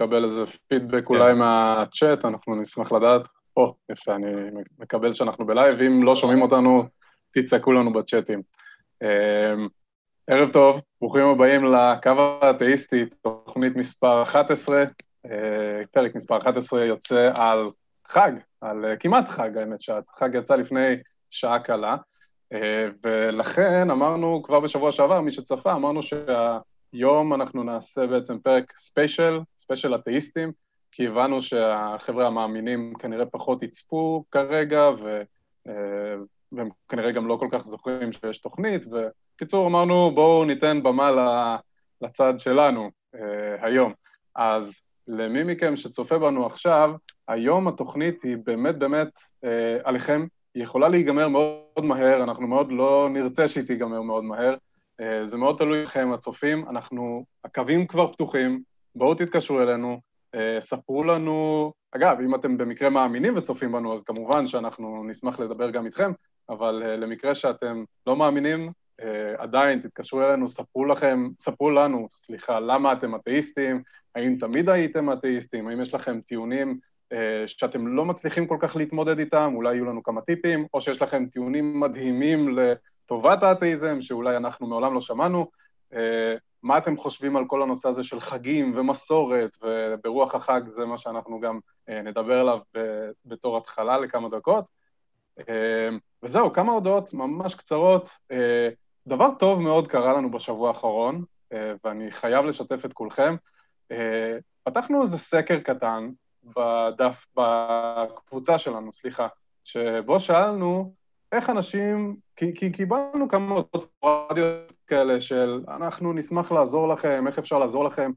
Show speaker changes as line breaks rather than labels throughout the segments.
לקבל איזה פידבק כן. אולי מהצ'אט, אנחנו נשמח לדעת. או, יפה, אני מקבל שאנחנו בלייב, אם לא שומעים אותנו, תצעקו לנו בצ'אטים. אמ, ערב טוב, ברוכים הבאים לקו האתאיסטי, תוכנית מספר 11, אה, פרק מספר 11 יוצא על חג, על אה, כמעט חג, האמת שהחג יצא לפני שעה קלה, אה, ולכן אמרנו כבר בשבוע שעבר, מי שצפה, אמרנו שהיום אנחנו נעשה בעצם פרק ספיישל, ספיישל אתאיסטים, כי הבנו שהחבר'ה המאמינים כנראה פחות יצפו כרגע, ו... והם כנראה גם לא כל כך זוכרים שיש תוכנית, ובקיצור אמרנו בואו ניתן במה לצד שלנו אה, היום. אז למי מכם שצופה בנו עכשיו, היום התוכנית היא באמת באמת אה, עליכם, היא יכולה להיגמר מאוד מהר, אנחנו מאוד לא נרצה שהיא תיגמר מאוד מהר, אה, זה מאוד תלוי בכם, הצופים, אנחנו, הקווים כבר פתוחים, בואו תתקשרו אלינו, אה, ספרו לנו, אגב, אם אתם במקרה מאמינים וצופים בנו, אז כמובן שאנחנו נשמח לדבר גם איתכם, אבל uh, למקרה שאתם לא מאמינים, עדיין תתקשרו אלינו, ספרו לכם, ספרו לנו, סליחה, למה אתם אתאיסטים, האם תמיד הייתם אתאיסטים, האם יש לכם טיעונים שאתם לא מצליחים כל כך להתמודד איתם, אולי יהיו לנו כמה טיפים, או שיש לכם טיעונים מדהימים לטובת האתאיזם, שאולי אנחנו מעולם לא שמענו. Uh, מה אתם חושבים על כל הנושא הזה של חגים ומסורת, וברוח החג זה מה שאנחנו גם uh, נדבר עליו בתור התחלה לכמה דקות. Uh, וזהו, כמה הודעות ממש קצרות. אה, דבר טוב מאוד קרה לנו בשבוע האחרון, אה, ואני חייב לשתף את כולכם. אה, פתחנו איזה סקר קטן בדף, בקבוצה שלנו, סליחה, שבו שאלנו איך אנשים, כי, כי קיבלנו כמה הודעות רדיו כאלה של אנחנו נשמח לעזור לכם, איך אפשר לעזור לכם,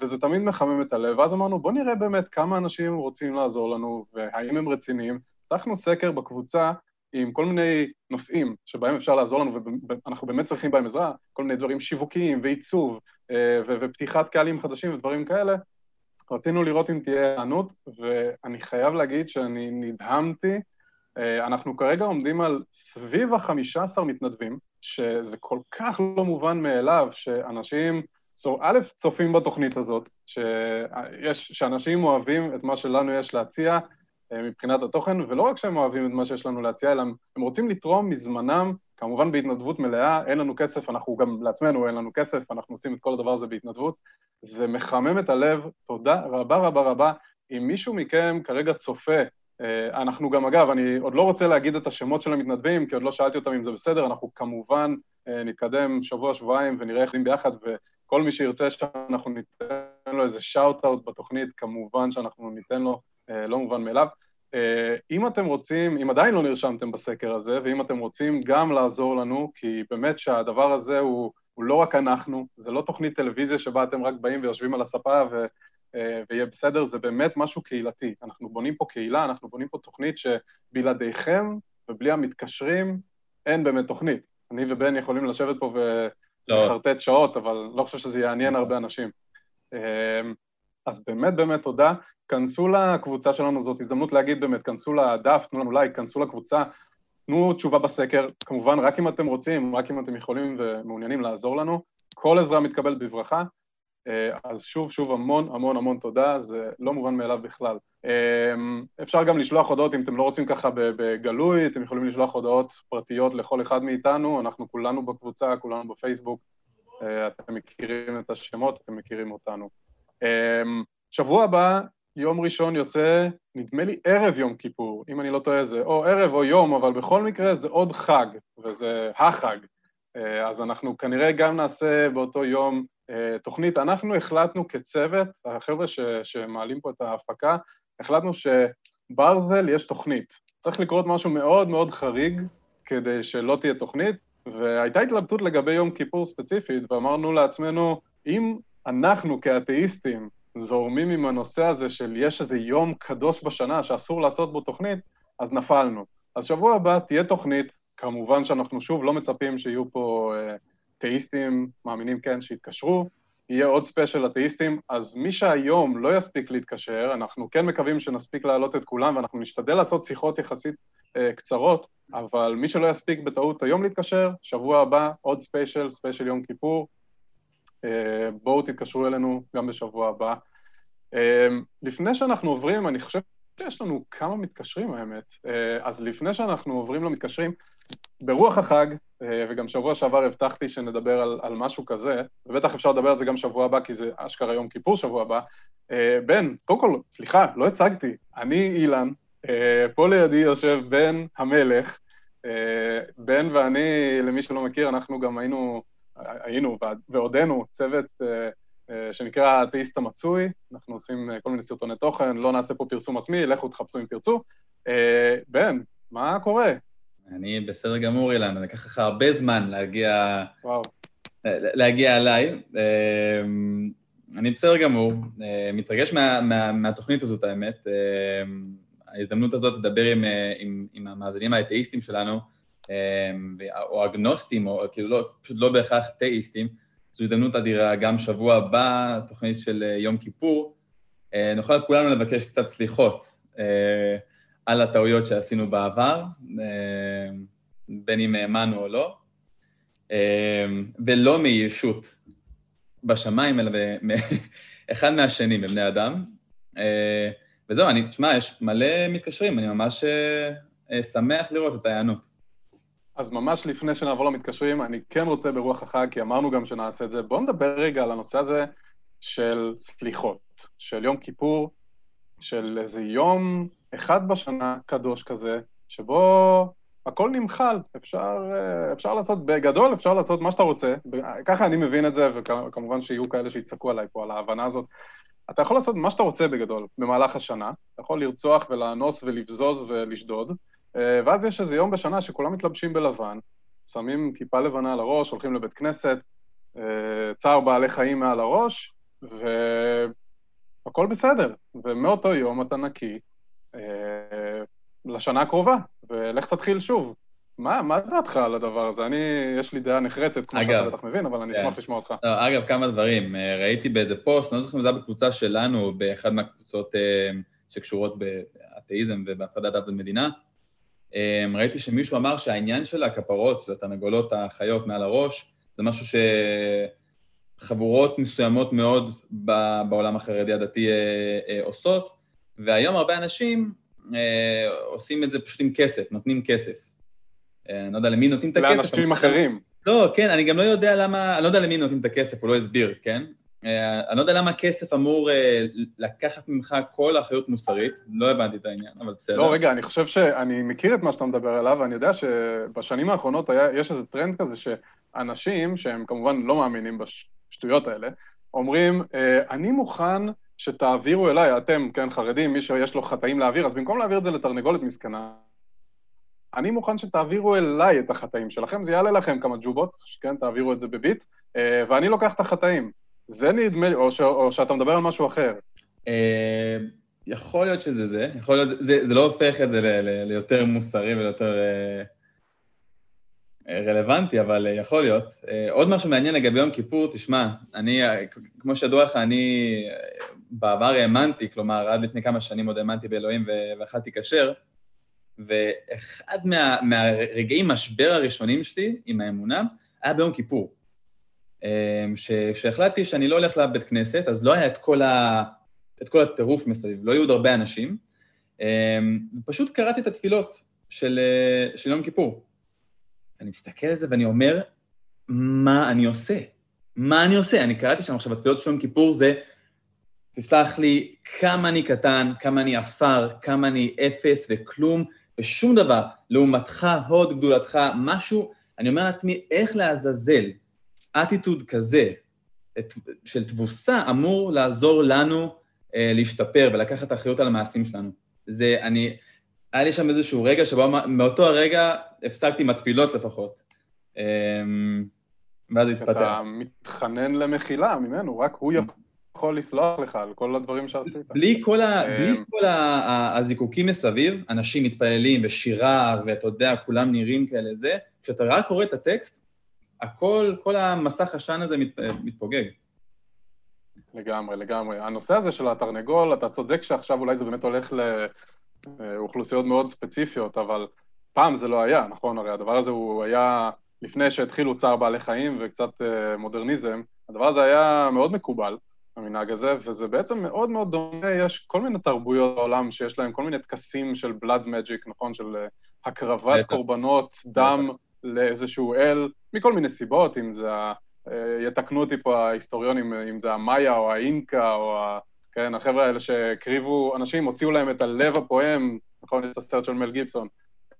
וזה תמיד מחמם את הלב, ואז אמרנו בואו נראה באמת כמה אנשים רוצים לעזור לנו, והאם הם רציניים. פתחנו סקר בקבוצה עם כל מיני נושאים שבהם אפשר לעזור לנו ואנחנו באמת צריכים בהם עזרה, כל מיני דברים שיווקיים ועיצוב אה, ופתיחת קהלים חדשים ודברים כאלה, רצינו לראות אם תהיה הענות, ואני חייב להגיד שאני נדהמתי. אה, אנחנו כרגע עומדים על סביב החמישה עשר מתנדבים, שזה כל כך לא מובן מאליו שאנשים, א', צופים בתוכנית הזאת, שיש, שאנשים אוהבים את מה שלנו יש להציע, אה, מבחינת התוכן, ולא רק שהם אוהבים את מה שיש לנו להציע, אלא הם רוצים לתרום מזמנם, כמובן בהתנדבות מלאה, אין לנו כסף, אנחנו גם לעצמנו אין לנו כסף, אנחנו עושים את כל הדבר הזה בהתנדבות. זה מחמם את הלב, תודה רבה רבה רבה. אם מישהו מכם כרגע צופה, אנחנו גם, אגב, אני עוד לא רוצה להגיד את השמות של המתנדבים, כי עוד לא שאלתי אותם אם זה בסדר, אנחנו כמובן אה, נתקדם שבוע-שבועיים ונראה איך ביחד, וכל מי שירצה שאנחנו ניתן לו איזה shout-out בתוכנית, כמובן שאנחנו ניתן לו אה, לא מובן מאליו. אה, אם אתם רוצים, אם עדיין לא נרשמתם בסקר הזה, ואם אתם רוצים גם לעזור לנו, כי באמת שהדבר הזה הוא, הוא לא רק אנחנו, זה לא תוכנית טלוויזיה שבה אתם רק באים ויושבים על הספה ו, אה, ויהיה בסדר, זה באמת משהו קהילתי. אנחנו בונים פה קהילה, אנחנו בונים פה תוכנית שבלעדיכם ובלי המתקשרים אין באמת תוכנית. אני ובן יכולים לשבת פה ולחרטט שעות, אבל לא חושב שזה יעניין הרבה אנשים. אז באמת באמת תודה. כנסו לקבוצה שלנו, זאת הזדמנות להגיד באמת, כנסו לדף, תנו לנו לייק, כנסו לקבוצה, תנו תשובה בסקר, כמובן רק אם אתם רוצים, רק אם אתם יכולים ומעוניינים לעזור לנו, כל עזרה מתקבלת בברכה, אה, אז שוב שוב המון המון המון תודה, זה לא מובן מאליו בכלל. אה, אפשר גם לשלוח הודעות, אם אתם לא רוצים ככה בגלוי, אתם יכולים לשלוח הודעות פרטיות לכל אחד מאיתנו, אנחנו כולנו בקבוצה, כולנו בפייסבוק, אה, אתם מכירים את השמות, אתם מכירים אותנו. שבוע הבא יום ראשון יוצא, נדמה לי ערב יום כיפור, אם אני לא טועה זה או ערב או יום, אבל בכל מקרה זה עוד חג, וזה החג. אה, אז אנחנו כנראה גם נעשה באותו יום אה, תוכנית. אנחנו החלטנו כצוות, החבר'ה ש, שמעלים פה את ההפקה, החלטנו שברזל יש תוכנית. צריך לקרות משהו מאוד מאוד חריג כדי שלא תהיה תוכנית, והייתה התלבטות לגבי יום כיפור ספציפית, ואמרנו לעצמנו, אם אנחנו כאתאיסטים זורמים עם הנושא הזה של יש איזה יום קדוש בשנה שאסור לעשות בו תוכנית, אז נפלנו. אז שבוע הבא תהיה תוכנית, כמובן שאנחנו שוב לא מצפים שיהיו פה אה, תאיסטים, מאמינים כן, שיתקשרו, יהיה עוד ספיישל לתאיסטים, אז מי שהיום לא יספיק להתקשר, אנחנו כן מקווים שנספיק להעלות את כולם, ואנחנו נשתדל לעשות שיחות יחסית אה, קצרות, אבל מי שלא יספיק בטעות היום להתקשר, שבוע הבא עוד ספיישל, ספיישל יום כיפור, אה, בואו תתקשרו אלינו גם בשבוע הבא. לפני שאנחנו עוברים, אני חושב שיש לנו כמה מתקשרים, האמת. אז לפני שאנחנו עוברים למתקשרים, ברוח החג, וגם שבוע שעבר הבטחתי שנדבר על, על משהו כזה, ובטח אפשר לדבר על זה גם שבוע הבא, כי זה אשכרה יום כיפור שבוע הבא. בן, קודם כל, סליחה, לא הצגתי, אני אילן, פה לידי יושב בן המלך. בן ואני, למי שלא מכיר, אנחנו גם היינו, היינו ועודנו צוות שנקרא האתאיסט המצוי, אנחנו עושים כל מיני סרטוני תוכן, לא נעשה פה פרסום עצמי, לכו תחפשו אם תרצו. בן, מה קורה?
אני בסדר גמור, אילן, זה לקח לך הרבה זמן להגיע... וואו. להגיע אליי. אמ, אני בסדר גמור, אה, מתרגש מה, מה, מהתוכנית הזאת, האמת. אמ, ההזדמנות הזאת לדבר עם, אה, עם, עם המאזינים האתאיסטים שלנו, אמ, או אגנוסטים, או כאילו לא, פשוט לא בהכרח תאיסטים, זו הזדמנות אדירה, גם שבוע הבא, תוכנית של אה, יום כיפור, נוכל כולנו לבקש קצת סליחות. על הטעויות שעשינו בעבר, אה, בין אם האמנו או לא, אה, ולא מישות בשמיים, אלא אחד מהשני, בבני אדם. אה, וזהו, אני, תשמע, יש מלא מתקשרים, אני ממש שמח לראות את ההיענות.
אז ממש לפני שנעבור למתקשרים, אני כן רוצה ברוח החג, כי אמרנו גם שנעשה את זה, בואו נדבר רגע על הנושא הזה של סליחות, של יום כיפור, של איזה יום אחד בשנה קדוש כזה, שבו הכל נמחל, אפשר, אה, אפשר לעשות, בגדול אפשר לעשות מה שאתה רוצה, ככה אני מבין את זה, וכמובן שיהיו כאלה שיצעקו עליי פה על ההבנה הזאת. אתה יכול לעשות מה שאתה רוצה בגדול במהלך השנה, אתה יכול לרצוח ולאנוס ולבזוז ולשדוד, אה, ואז יש איזה יום בשנה שכולם מתלבשים בלבן, שמים כיפה לבנה על הראש, הולכים לבית כנסת, אה, צער בעלי חיים מעל הראש, והכל בסדר. ומאותו יום אתה נקי, לשנה הקרובה, ולך תתחיל שוב. מה, מה דעתך על הדבר הזה? אני, יש לי דעה נחרצת, כמו אגב, שאתה בטח מבין, אבל אני כן. אשמח לשמוע אותך.
לא, אגב, כמה דברים. אה, ראיתי באיזה פוסט, לא זוכר אם זה היה בקבוצה שלנו, באחד מהקבוצות אה, שקשורות באתאיזם ובהפרדת דת במדינה, ראיתי שמישהו אמר שהעניין של הכפרות, של התרנגולות החיות מעל הראש, זה משהו שחבורות מסוימות מאוד בעולם החרדי הדתי עושות, והיום הרבה אנשים אה, עושים את זה פשוט עם כסף, נותנים כסף. אה, אני לא יודע למי נותנים את הכסף.
לאנשים אחרים.
לא, כן, אני גם לא יודע למה, אני לא יודע למי נותנים את הכסף, הוא לא הסביר, כן? אה, אני לא יודע למה כסף אמור אה, לקחת ממך כל אחריות מוסרית, לא הבנתי את העניין, אבל בסדר.
לא, רגע, אני חושב שאני מכיר את מה שאתה מדבר עליו, ואני יודע שבשנים האחרונות היה, יש איזה טרנד כזה שאנשים, שהם כמובן לא מאמינים בשטויות האלה, אומרים, אה, אני מוכן שתעבירו אליי, אתם, כן, חרדים, מי שיש לו חטאים להעביר, אז במקום להעביר את זה לתרנגולת מסכנה, אני מוכן שתעבירו אליי את החטאים שלכם, זה יעלה לכם כמה ג'ובות, כן, תעבירו את זה בביט, אה, ואני לוקח את החטאים. זה נדמה לי, או, ש, או שאתה מדבר על משהו אחר.
אה, יכול להיות שזה זה, יכול להיות, זה, זה לא הופך את זה ל, ל, ליותר מוסרי וליותר אה, רלוונטי, אבל יכול להיות. עוד משהו מעניין לגבי יום כיפור, תשמע, אני, כמו שידוע לך, אני בעבר האמנתי, כלומר, עד לפני כמה שנים עוד האמנתי באלוהים ואכלתי כשר, ואחד מה, מהרגעי משבר הראשונים שלי עם האמונה היה ביום כיפור. כשהחלטתי שאני לא הולך לבית כנסת, אז לא היה את כל, ה, את כל הטירוף מסביב, לא היו עוד הרבה אנשים, ופשוט קראתי את התפילות של, של יום כיפור. אני מסתכל על זה ואני אומר, מה אני עושה? מה אני עושה? אני קראתי שם עכשיו, התפילות של יום כיפור זה תסלח לי, כמה אני קטן, כמה אני עפר, כמה אני אפס וכלום, ושום דבר. לעומתך, הוד גדולתך, משהו, אני אומר לעצמי, איך לעזאזל אטיטוד כזה את, של תבוסה אמור לעזור לנו אה, להשתפר ולקחת אחריות על המעשים שלנו. זה, אני, היה לי שם איזשהו רגע שבו מאותו הרגע הפסקתי עם התפילות לפחות. אה, ואז התפתח.
אתה מתחנן למחילה ממנו, רק הוא יכול. יכול לסלוח לך על כל הדברים שעשית.
בלי כל, ה, אה, בלי כל ה, הזיקוקים מסביב, אנשים מתפללים ושירה, ואתה יודע, כולם נראים כאלה זה, כשאתה רק קורא את הטקסט, הכל, כל המסך עשן הזה מת, מתפוגג.
לגמרי, לגמרי. הנושא הזה של התרנגול, אתה צודק שעכשיו אולי זה באמת הולך לאוכלוסיות מאוד ספציפיות, אבל פעם זה לא היה, נכון? הרי הדבר הזה הוא היה לפני שהתחילו צער בעלי חיים וקצת אה, מודרניזם, הדבר הזה היה מאוד מקובל. המנהג הזה, וזה בעצם מאוד מאוד דומה, יש כל מיני תרבויות בעולם שיש להם כל מיני טקסים של בלאד מג'יק, נכון? של אה, הקרבת קורבנות, דם לאיזשהו אל, מכל מיני סיבות, אם זה, ה... אה, יתקנו אותי פה ההיסטוריונים, אם זה המאיה או האינקה או ה... כן, החבר'ה האלה שהקריבו אנשים, הוציאו להם את הלב הפועם, נכון? את הסרט של מל גיבסון,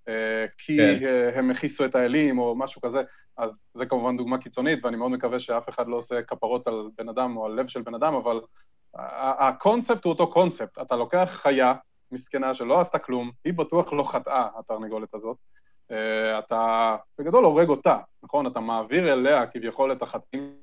אה, כי כן. הם הכיסו את האלים או משהו כזה. אז זה כמובן דוגמה קיצונית, ואני מאוד מקווה שאף אחד לא עושה כפרות על בן אדם או על לב של בן אדם, אבל הקונספט הוא אותו קונספט. אתה לוקח חיה מסכנה שלא עשתה כלום, היא בטוח לא חטאה, התרנגולת הזאת. אה, אתה בגדול הורג אותה, נכון? אתה מעביר אליה כביכול את החטאים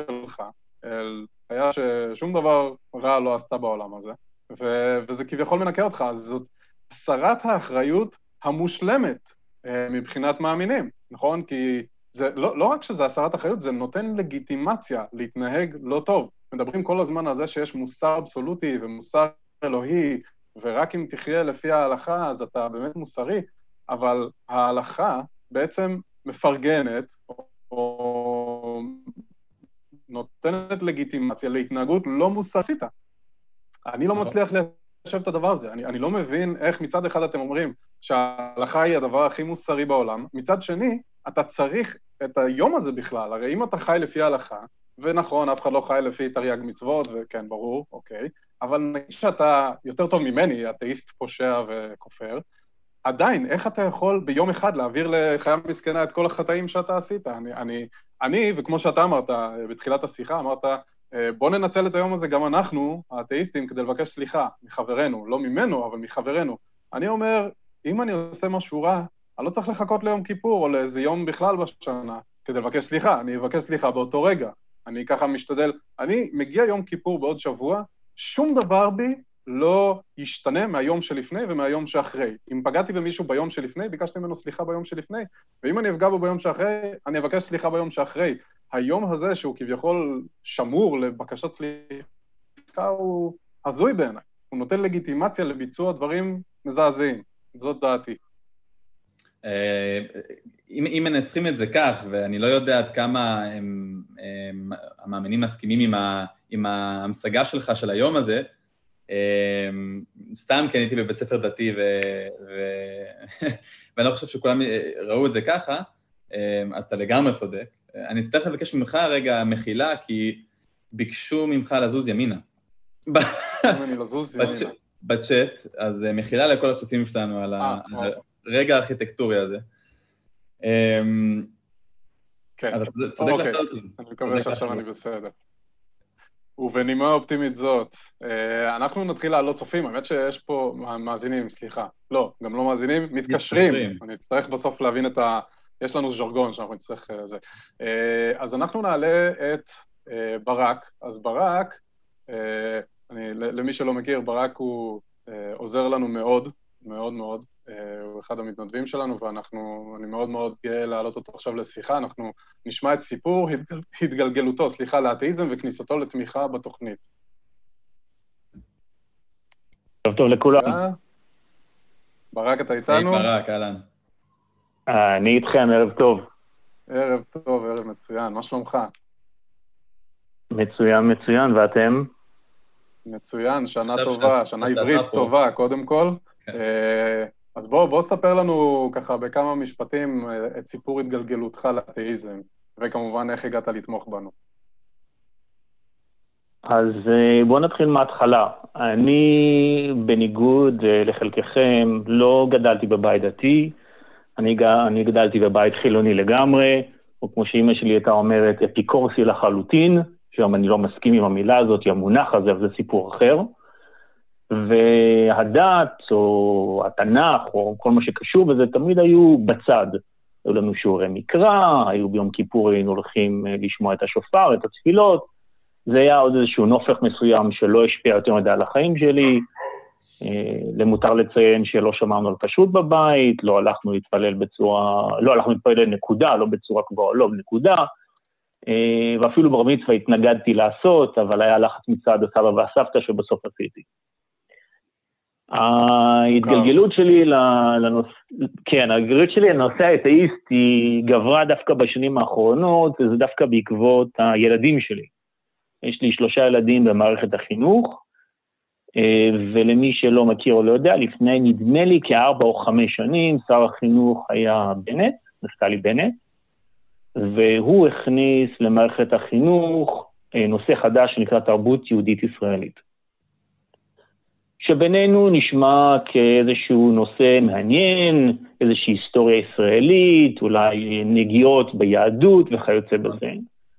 שלך, אל חיה ששום דבר רע לא עשתה בעולם הזה, ו- וזה כביכול מנקה אותך, אז זאת הסרת האחריות המושלמת אה, מבחינת מאמינים, נכון? כי זה לא, לא רק שזה הסרת אחריות, זה נותן לגיטימציה להתנהג לא טוב. מדברים כל הזמן על זה שיש מוסר אבסולוטי ומוסר אלוהי, ורק אם תחיה לפי ההלכה אז אתה באמת מוסרי, אבל ההלכה בעצם מפרגנת, או נותנת לגיטימציה להתנהגות לא מוסרית. אני לא נכון. מצליח ליישב את הדבר הזה. אני, אני לא מבין איך מצד אחד אתם אומרים שההלכה היא הדבר הכי מוסרי בעולם, מצד שני, אתה צריך את היום הזה בכלל. הרי אם אתה חי לפי ההלכה, ונכון, אף אחד לא חי לפי תרי"ג מצוות, וכן, ברור, אוקיי, אבל נגיד שאתה יותר טוב ממני, אתאיסט פושע וכופר, עדיין, איך אתה יכול ביום אחד להעביר לחיה מסכנה את כל החטאים שאתה עשית? אני, אני, אני, וכמו שאתה אמרת בתחילת השיחה, אמרת, אה, בוא ננצל את היום הזה גם אנחנו, האתאיסטים, כדי לבקש סליחה מחברנו, לא ממנו, אבל מחברנו. אני אומר, אם אני עושה משהו רע, אני לא צריך לחכות ליום כיפור או לאיזה יום בכלל בשנה כדי לבקש סליחה, אני אבקש סליחה באותו רגע. אני ככה משתדל. אני מגיע יום כיפור בעוד שבוע, שום דבר בי לא ישתנה מהיום שלפני ומהיום שאחרי. אם פגעתי במישהו ביום שלפני, ביקשתי ממנו סליחה ביום שלפני, ואם אני אפגע בו ביום שאחרי, אני אבקש סליחה ביום שאחרי. היום הזה, שהוא כביכול שמור לבקשת סליחה, הוא הזוי בעיניי. הוא נותן לגיטימציה לביצוע דברים מזעזעים. זאת דעתי.
אה, אם, אם מנסחים את זה כך, ואני לא יודע עד כמה הם, הם, המאמינים מסכימים עם, ה, עם ההמשגה שלך של היום הזה, הם, סתם כי אני הייתי בבית ספר דתי ו, ו, ואני לא חושב שכולם ראו את זה ככה, אז אתה לגמרי צודק. אני אצטרך לבקש ממך רגע מחילה, כי ביקשו ממך לזוז ימינה.
לזוז ימינה.
בצ'אט, אז מחילה לכל הצופים שלנו על ה... אה, הרגע הארכיטקטורי הזה.
אמ, כן, אוקיי. אני מקווה שעכשיו אני בסדר. ובנימה אופטימית זאת, אה, אנחנו נתחיל לעלות צופים, האמת שיש פה מאזינים, סליחה. לא, גם לא מאזינים, מתקשרים. אני אצטרך בסוף להבין את ה... יש לנו ז'רגון שאנחנו נצטרך לזה. אה, אז אנחנו נעלה את ברק. אז ברק, אני, למי שלא מכיר, ברק הוא עוזר לנו מאוד, מאוד מאוד. אה, הוא אחד המתנדבים שלנו, ואנחנו, אני מאוד מאוד גאה להעלות אותו עכשיו לשיחה. אנחנו נשמע את סיפור התגל, התגלגלותו, סליחה, לאתאיזם וכניסתו לתמיכה בתוכנית.
טוב טוב לכולם.
ברק, אתה איתנו?
היי, ברק, אהלן.
אה, אני איתכם, ערב טוב.
ערב טוב, ערב מצוין. מה שלומך?
מצוין, מצוין, ואתם?
מצוין, שנה טובה, שנה עברית טובה, קודם כל. כן. אה, אז בוא, בוא ספר לנו ככה בכמה משפטים אה, את סיפור התגלגלותך לאתאיזם, וכמובן איך הגעת לתמוך בנו.
אז אה, בואו נתחיל מההתחלה. אני, בניגוד אה, לחלקכם, לא גדלתי בבית דתי, אני, אני גדלתי בבית חילוני לגמרי, או כמו שאימא שלי הייתה אומרת, אפיקורסי לחלוטין, שהיום אני לא מסכים עם המילה הזאת, המונח הזה, אבל זה סיפור אחר. והדת, או התנ"ך, או כל מה שקשור בזה, תמיד היו בצד. היו לנו שיעורי מקרא, היו ביום כיפור היינו הולכים אה, לשמוע את השופר, את התפילות. זה היה עוד איזשהו נופך מסוים שלא השפיע יותר מדי על החיים שלי. אה, למותר לציין שלא שמרנו על כשרות בבית, לא הלכנו להתפלל בצורה, לא הלכנו להתפלל נקודה, לא בצורה קבועה, לא נקודה. אה, ואפילו בר מצווה התנגדתי לעשות, אבל היה לחץ מצד הסבא והסבתא שבסוף עשיתי. ההתגלגלות שלי לנושא, כן, ההתגלגלות שלי לנושא האתאיסט היא גברה דווקא בשנים האחרונות, וזה דווקא בעקבות הילדים שלי. יש לי שלושה ילדים במערכת החינוך, אה, ולמי שלא מכיר או לא יודע, לפני נדמה לי כארבע או חמש שנים, שר החינוך היה בנט, נפתלי בנט, והוא הכניס למערכת החינוך אה, נושא חדש שנקרא תרבות יהודית ישראלית. שבינינו נשמע כאיזשהו נושא מעניין, איזושהי היסטוריה ישראלית, אולי נגיעות ביהדות וכיוצא בזה.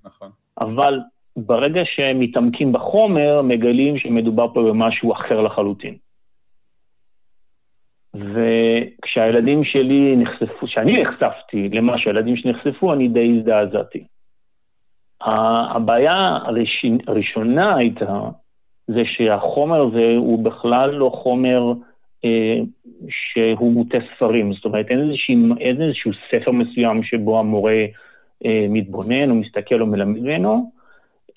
נכון. אבל ברגע שהם מתעמקים בחומר, מגלים שמדובר פה במשהו אחר לחלוטין. וכשהילדים שלי נחשפו, כשאני נחשפתי למה שהילדים שלי נחשפו, אני די הזדעזעתי. הבעיה הראשונה הייתה, זה שהחומר הזה הוא בכלל לא חומר אה, שהוא מוטה ספרים. זאת אומרת, אין, איזושהי, אין איזשהו ספר מסוים שבו המורה אה, מתבונן או מסתכל או מלמד ממנו,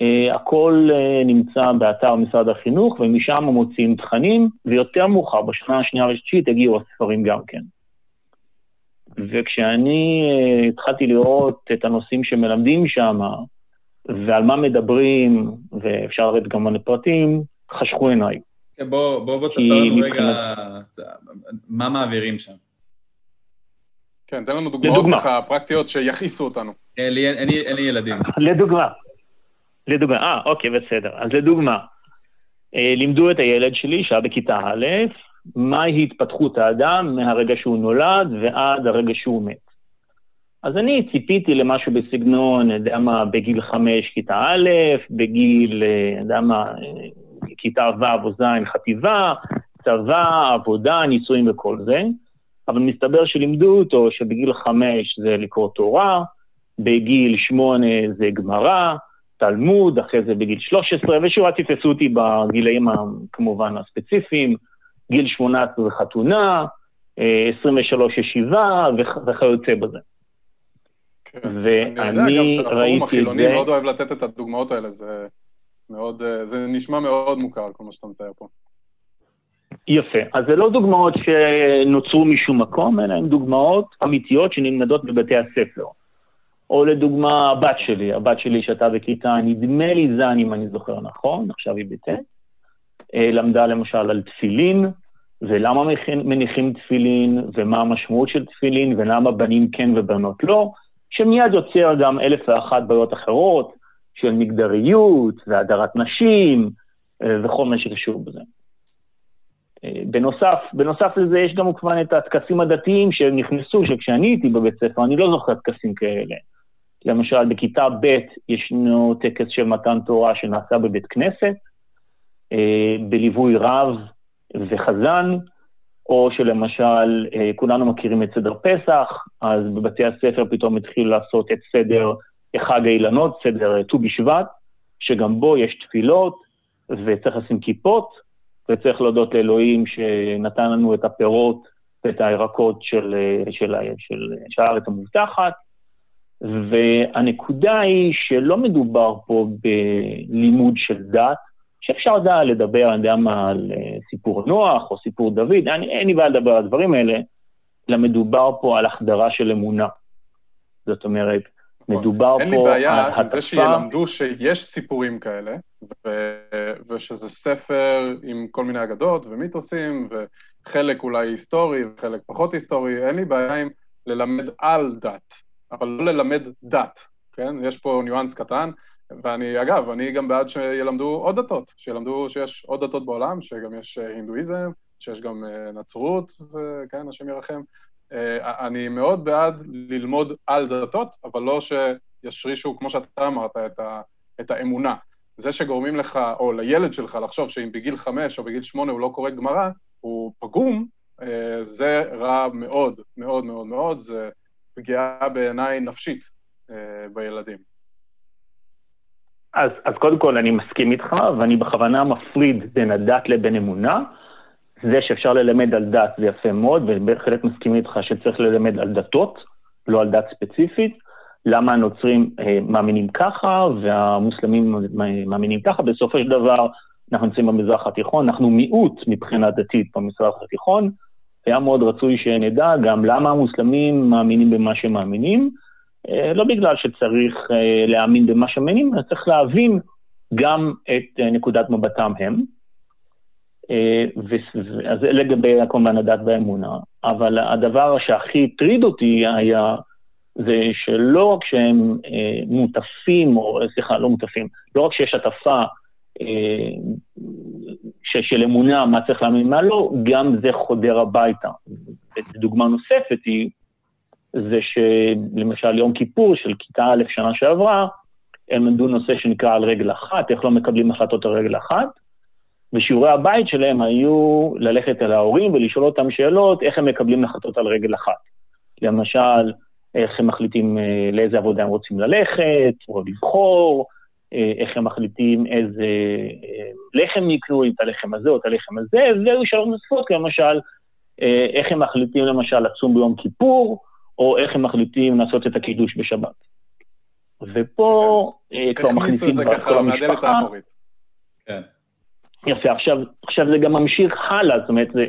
Uh, הכל uh, נמצא באתר משרד החינוך, ומשם מוציאים תכנים, ויותר מאוחר, בשנה השנייה והשלישית, הגיעו הספרים גם כן. וכשאני uh, התחלתי לראות את הנושאים שמלמדים שם, ועל מה מדברים, ואפשר לרדת גם על פרטים, חשכו עיניי.
כן, בוא, בוא, בוא תספר לנו רגע מה מעבירים שם.
כן, תן לנו דוגמאות ככה פרקטיות שיכעיסו אותנו.
אין לי ילדים.
לדוגמה. לדוגמה, אה, אוקיי, בסדר. אז לדוגמה, אה, לימדו את הילד שלי, שהיה בכיתה א', מהי התפתחות האדם מהרגע שהוא נולד ועד הרגע שהוא מת. אז אני ציפיתי למשהו בסגנון, אני יודע מה, בגיל חמש כיתה א', בגיל, אני אה, יודע מה, כיתה ו' או ז' חטיבה, צבא, עבודה, נישואים וכל זה, אבל מסתבר שלימדו אותו שבגיל חמש זה לקרוא תורה, בגיל שמונה זה גמרא, תלמוד, אחרי זה בגיל 13, ושוב, אל תתפסו אותי בגילאים כמובן הספציפיים, גיל 18 זה חתונה, 23 אה, ישיבה וכיוצא בזה.
כן. ואני ראיתי את זה... אני יודע גם שהפורום החילוני מאוד אוהב לתת את הדוגמאות האלה, זה מאוד, אה, זה נשמע מאוד מוכר, כל מה שאתה מתאר פה.
יפה. אז זה לא דוגמאות שנוצרו משום מקום, אלא הן דוגמאות אמיתיות שנלמדות בבתי הספר. או לדוגמה, הבת שלי, הבת שלי שהייתה בכיתה, נדמה לי זן, אם אני זוכר נכון, עכשיו היא בט', אה, למדה למשל על תפילין, ולמה מניחים תפילין, ומה המשמעות של תפילין, ולמה בנים כן ובנות לא, שמיד יוצר גם אלף ואחת בעיות אחרות, של מגדריות, והדרת נשים, אה, וכל מה שקשור בזה. אה, בנוסף, בנוסף לזה יש גם כמובן את הטקסים הדתיים שנכנסו, שכשאני הייתי בבית ספר, אני לא זוכר טקסים כאלה. למשל, בכיתה ב' ישנו טקס של מתן תורה שנעשה בבית כנסת, אה, בליווי רב וחזן, או שלמשל, אה, כולנו מכירים את סדר פסח, אז בבתי הספר פתאום התחילו לעשות את סדר חג האילנות, סדר ט"ו בשבט, שגם בו יש תפילות, וצריך לשים כיפות, וצריך להודות לאלוהים שנתן לנו את הפירות ואת הירקות של, של, של, של, של הארץ המובטחת. והנקודה היא שלא מדובר פה בלימוד של דת, שאפשר דה לדבר, אני יודע מה, על אה, סיפור נוח או סיפור דוד, אני, אין לי בעיה לדבר על הדברים האלה, אלא מדובר פה על החדרה של אמונה. זאת אומרת, נכון. מדובר פה על
הטפה... אין לי בעיה עם זה שילמדו שיש סיפורים כאלה, ו- ושזה ספר עם כל מיני אגדות ומיתוסים, וחלק אולי היסטורי וחלק פחות היסטורי, אין לי בעיה עם ללמד על דת. אבל לא ללמד דת, כן? יש פה ניואנס קטן, ואני, אגב, אני גם בעד שילמדו עוד דתות, שילמדו שיש עוד דתות בעולם, שגם יש אה, הינדואיזם, שיש גם אה, נצרות, וכן, השם ירחם. אה, אני מאוד בעד ללמוד על דתות, אבל לא שישרישו, כמו שאתה אמרת, את, ה, את האמונה. זה שגורמים לך, או לילד שלך, לחשוב שאם בגיל חמש או בגיל שמונה הוא לא קורא גמרא, הוא פגום, זה רע מאוד, מאוד מאוד מאוד, זה פגיעה בעיניי נפשית בילדים.
אז, אז קודם כל אני מסכים איתך, ואני בכוונה מפריד בין הדת לבין אמונה. זה שאפשר ללמד על דת זה יפה מאוד, ובהחלט מסכים איתך שצריך ללמד על דתות, לא על דת ספציפית. למה הנוצרים אה, מאמינים ככה והמוסלמים מאמינים ככה? בסופו של דבר, אנחנו נמצאים במזרח התיכון, אנחנו מיעוט מבחינה דתית במזרח התיכון, היה מאוד רצוי שנדע גם למה המוסלמים מאמינים במה שהם מאמינים, לא בגלל שצריך אה, להאמין במה שהם מאמינים, אלא צריך להבין גם את נקודת מבטם הם, אז זה לגבי כמובן הדת והאמונה, אבל הדבר שהכי הטריד אותי היה זה שלא רק שהם אה, מוטפים, או סליחה, לא מוטפים, לא רק שיש הטפה אה, ש, של אמונה, מה צריך להאמין, מה לא, גם זה חודר הביתה. דוגמה נוספת היא, זה שלמשל יום כיפור של כיתה א' שנה שעברה, הם למדו נושא שנקרא על רגל אחת, איך לא מקבלים החלטות על רגל אחת, ושיעורי הבית שלהם היו ללכת אל ההורים ולשאול אותם שאלות, איך הם מקבלים החלטות על רגל אחת. למשל, איך הם מחליטים אה, לאיזה עבודה הם רוצים ללכת, או לבחור, אה, איך הם מחליטים איזה אה, לחם יקנו, את הלחם הזה או את הלחם הזה, והיו שאלות נוספות, למשל, איך הם מחליטים למשל לצום ביום כיפור, או איך הם מחליטים לעשות את הקידוש בשבת. ופה כבר מכניסים
כבר את כל המשפחה.
כן. יפה, עכשיו, עכשיו זה גם ממשיך הלאה, זאת אומרת, זה,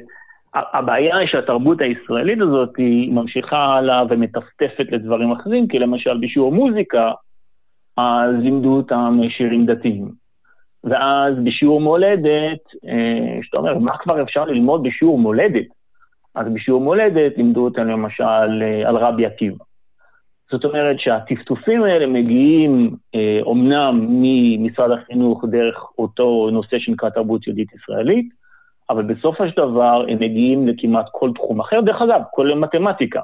הבעיה היא שהתרבות הישראלית הזאת היא ממשיכה הלאה ומטפטפת לדברים אחרים, כי למשל בשיעור מוזיקה, אז לימדו אותם שירים דתיים. ואז בשיעור מולדת, אה, שאתה אומר, מה כבר אפשר ללמוד בשיעור מולדת? אז בשיעור מולדת לימדו אותם למשל אה, על רבי עקיבא. זאת אומרת שהטפטופים האלה מגיעים אה, אומנם ממשרד החינוך דרך אותו נושא שנקרא תרבות יהודית ישראלית, אבל בסופו של דבר הם מגיעים לכמעט כל תחום אחר. דרך אגב, כולל מתמטיקה.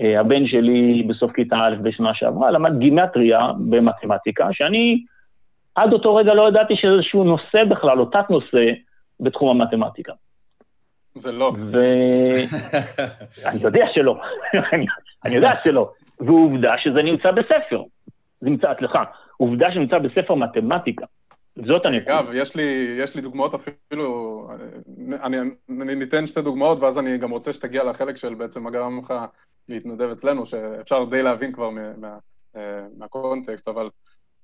אה, הבן שלי בסוף כיתה א' בשנה שעברה למד גימטריה במתמטיקה, שאני עד אותו רגע לא ידעתי שזה איזשהו נושא בכלל, או תת-נושא בתחום המתמטיקה.
זה לא.
ו... אני יודע שלא, אני יודע שלא. ועובדה שזה נמצא בספר. זה נמצא, סליחה, עובדה שנמצא בספר מתמטיקה. זאת הנקודה.
אגב, יש לי, יש לי דוגמאות אפילו, אני, אני ניתן שתי דוגמאות, ואז אני גם רוצה שתגיע לחלק של בעצם מה גרם לך להתנדב אצלנו, שאפשר די להבין כבר מה, מה, אה, מהקונטקסט, אבל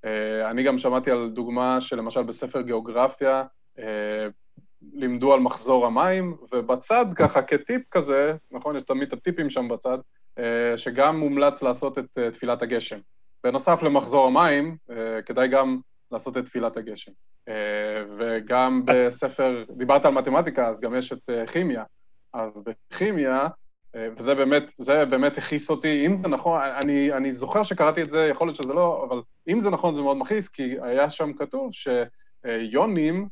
אה, אני גם שמעתי על דוגמה שלמשל בספר גיאוגרפיה, אה, לימדו על מחזור המים, ובצד ככה כטיפ כזה, נכון, יש תמיד את הטיפים שם בצד, שגם מומלץ לעשות את תפילת הגשם. בנוסף למחזור המים, כדאי גם לעשות את תפילת הגשם. אה, וגם בספר, דיברת על מתמטיקה, אז גם יש את אה, כימיה. אז בכימיה, אה, וזה באמת, זה באמת הכעיס אותי, אם זה נכון, אני, אני זוכר שקראתי את זה, יכול להיות שזה לא, אבל אם זה נכון זה מאוד מכעיס, כי היה שם כתוב שיונים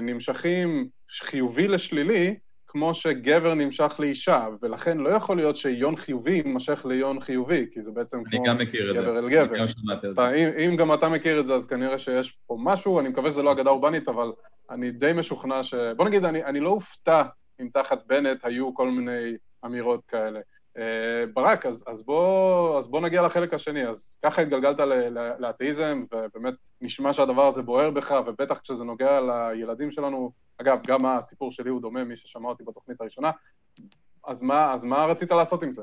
נמשכים חיובי לשלילי, כמו שגבר נמשך לאישה, ולכן לא יכול להיות שיון חיובי יימשך ליון חיובי, כי זה בעצם כמו גבר אל גבר. אני גם שמעתי על זה. אם, אם גם אתה מכיר את זה, אז כנראה שיש פה משהו, אני מקווה שזה לא אגדה אורבנית, אבל אני די משוכנע ש... בוא נגיד, אני, אני לא אופתע אם תחת בנט היו כל מיני אמירות כאלה. אה, ברק, אז, אז, בוא, אז בוא נגיע לחלק השני. אז ככה התגלגלת לאתאיזם, ובאמת נשמע שהדבר הזה בוער בך, ובטח כשזה נוגע לילדים שלנו, אגב, גם הסיפור שלי הוא דומה, מי ששמע אותי בתוכנית הראשונה, אז מה, אז מה רצית לעשות עם זה?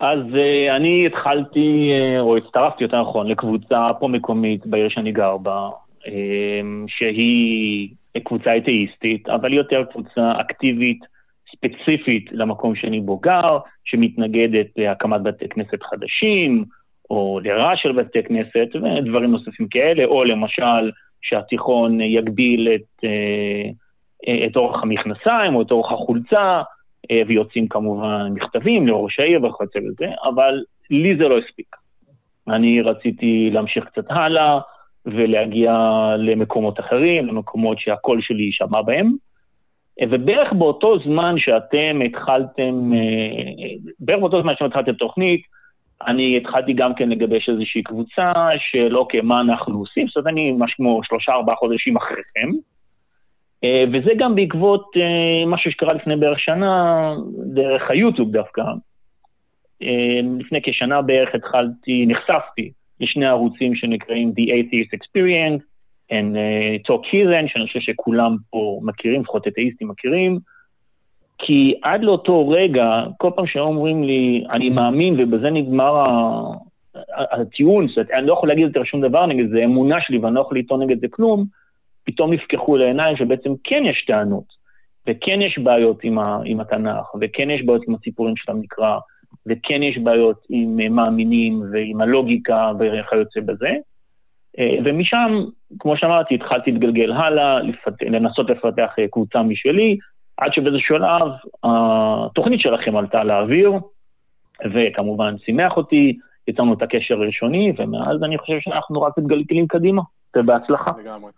אז uh, אני התחלתי, uh, או הצטרפתי יותר נכון, לקבוצה פה מקומית בעיר שאני גר בה, uh, שהיא קבוצה אתאיסטית, אבל יותר קבוצה אקטיבית ספציפית למקום שאני בו גר, שמתנגדת להקמת בתי כנסת חדשים, או לרעש של בתי כנסת, ודברים נוספים כאלה, או למשל שהתיכון יגביל את, אה, את אורך המכנסיים או את אורך החולצה, אה, ויוצאים כמובן מכתבים לראש העיר וכיוצא בזה, אבל לי זה לא הספיק. אני רציתי להמשיך קצת הלאה ולהגיע למקומות אחרים, למקומות שהקול שלי יישמע בהם. ובערך באותו זמן שאתם התחלתם, אה, בערך באותו זמן שאתם התחלתם תוכנית, אני התחלתי גם כן לגבש איזושהי קבוצה של אוקיי, מה אנחנו עושים, זאת אומרת, אני ממש כמו שלושה-ארבעה חודשים אחריכם. אה, וזה גם בעקבות אה, משהו שקרה לפני בערך שנה, דרך היוטיוב דווקא. לפני כשנה בערך התחלתי, נחשפתי לשני ערוצים שנקראים The Atheist Experience, uh, talk heathen, שאני חושב שכולם פה מכירים, לפחות אתאיסטים מכירים, כי עד לאותו רגע, כל פעם שהם אומרים לי, אני מאמין ובזה נגמר הטיעון, זאת אומרת, אני לא יכול להגיד יותר שום דבר נגד זה, אמונה שלי ואני לא יכול לטעון נגד זה כלום, פתאום נפקחו לעיניים שבעצם כן יש טענות, וכן יש בעיות עם, ה, עם התנ"ך, וכן יש בעיות עם הסיפורים של המקרא, וכן יש בעיות עם מאמינים ועם הלוגיקה וכיוצא בזה. ומשם, כמו שאמרתי, התחלתי להתגלגל הלאה, לפת... לנסות לפתח קבוצה משלי, עד שבאיזשהו שלב התוכנית שלכם עלתה לאוויר, וכמובן שימח אותי, יצרנו את הקשר הראשוני, ומאז אני חושב שאנחנו רק מתגלגלים קדימה, ובהצלחה.
לגמרי.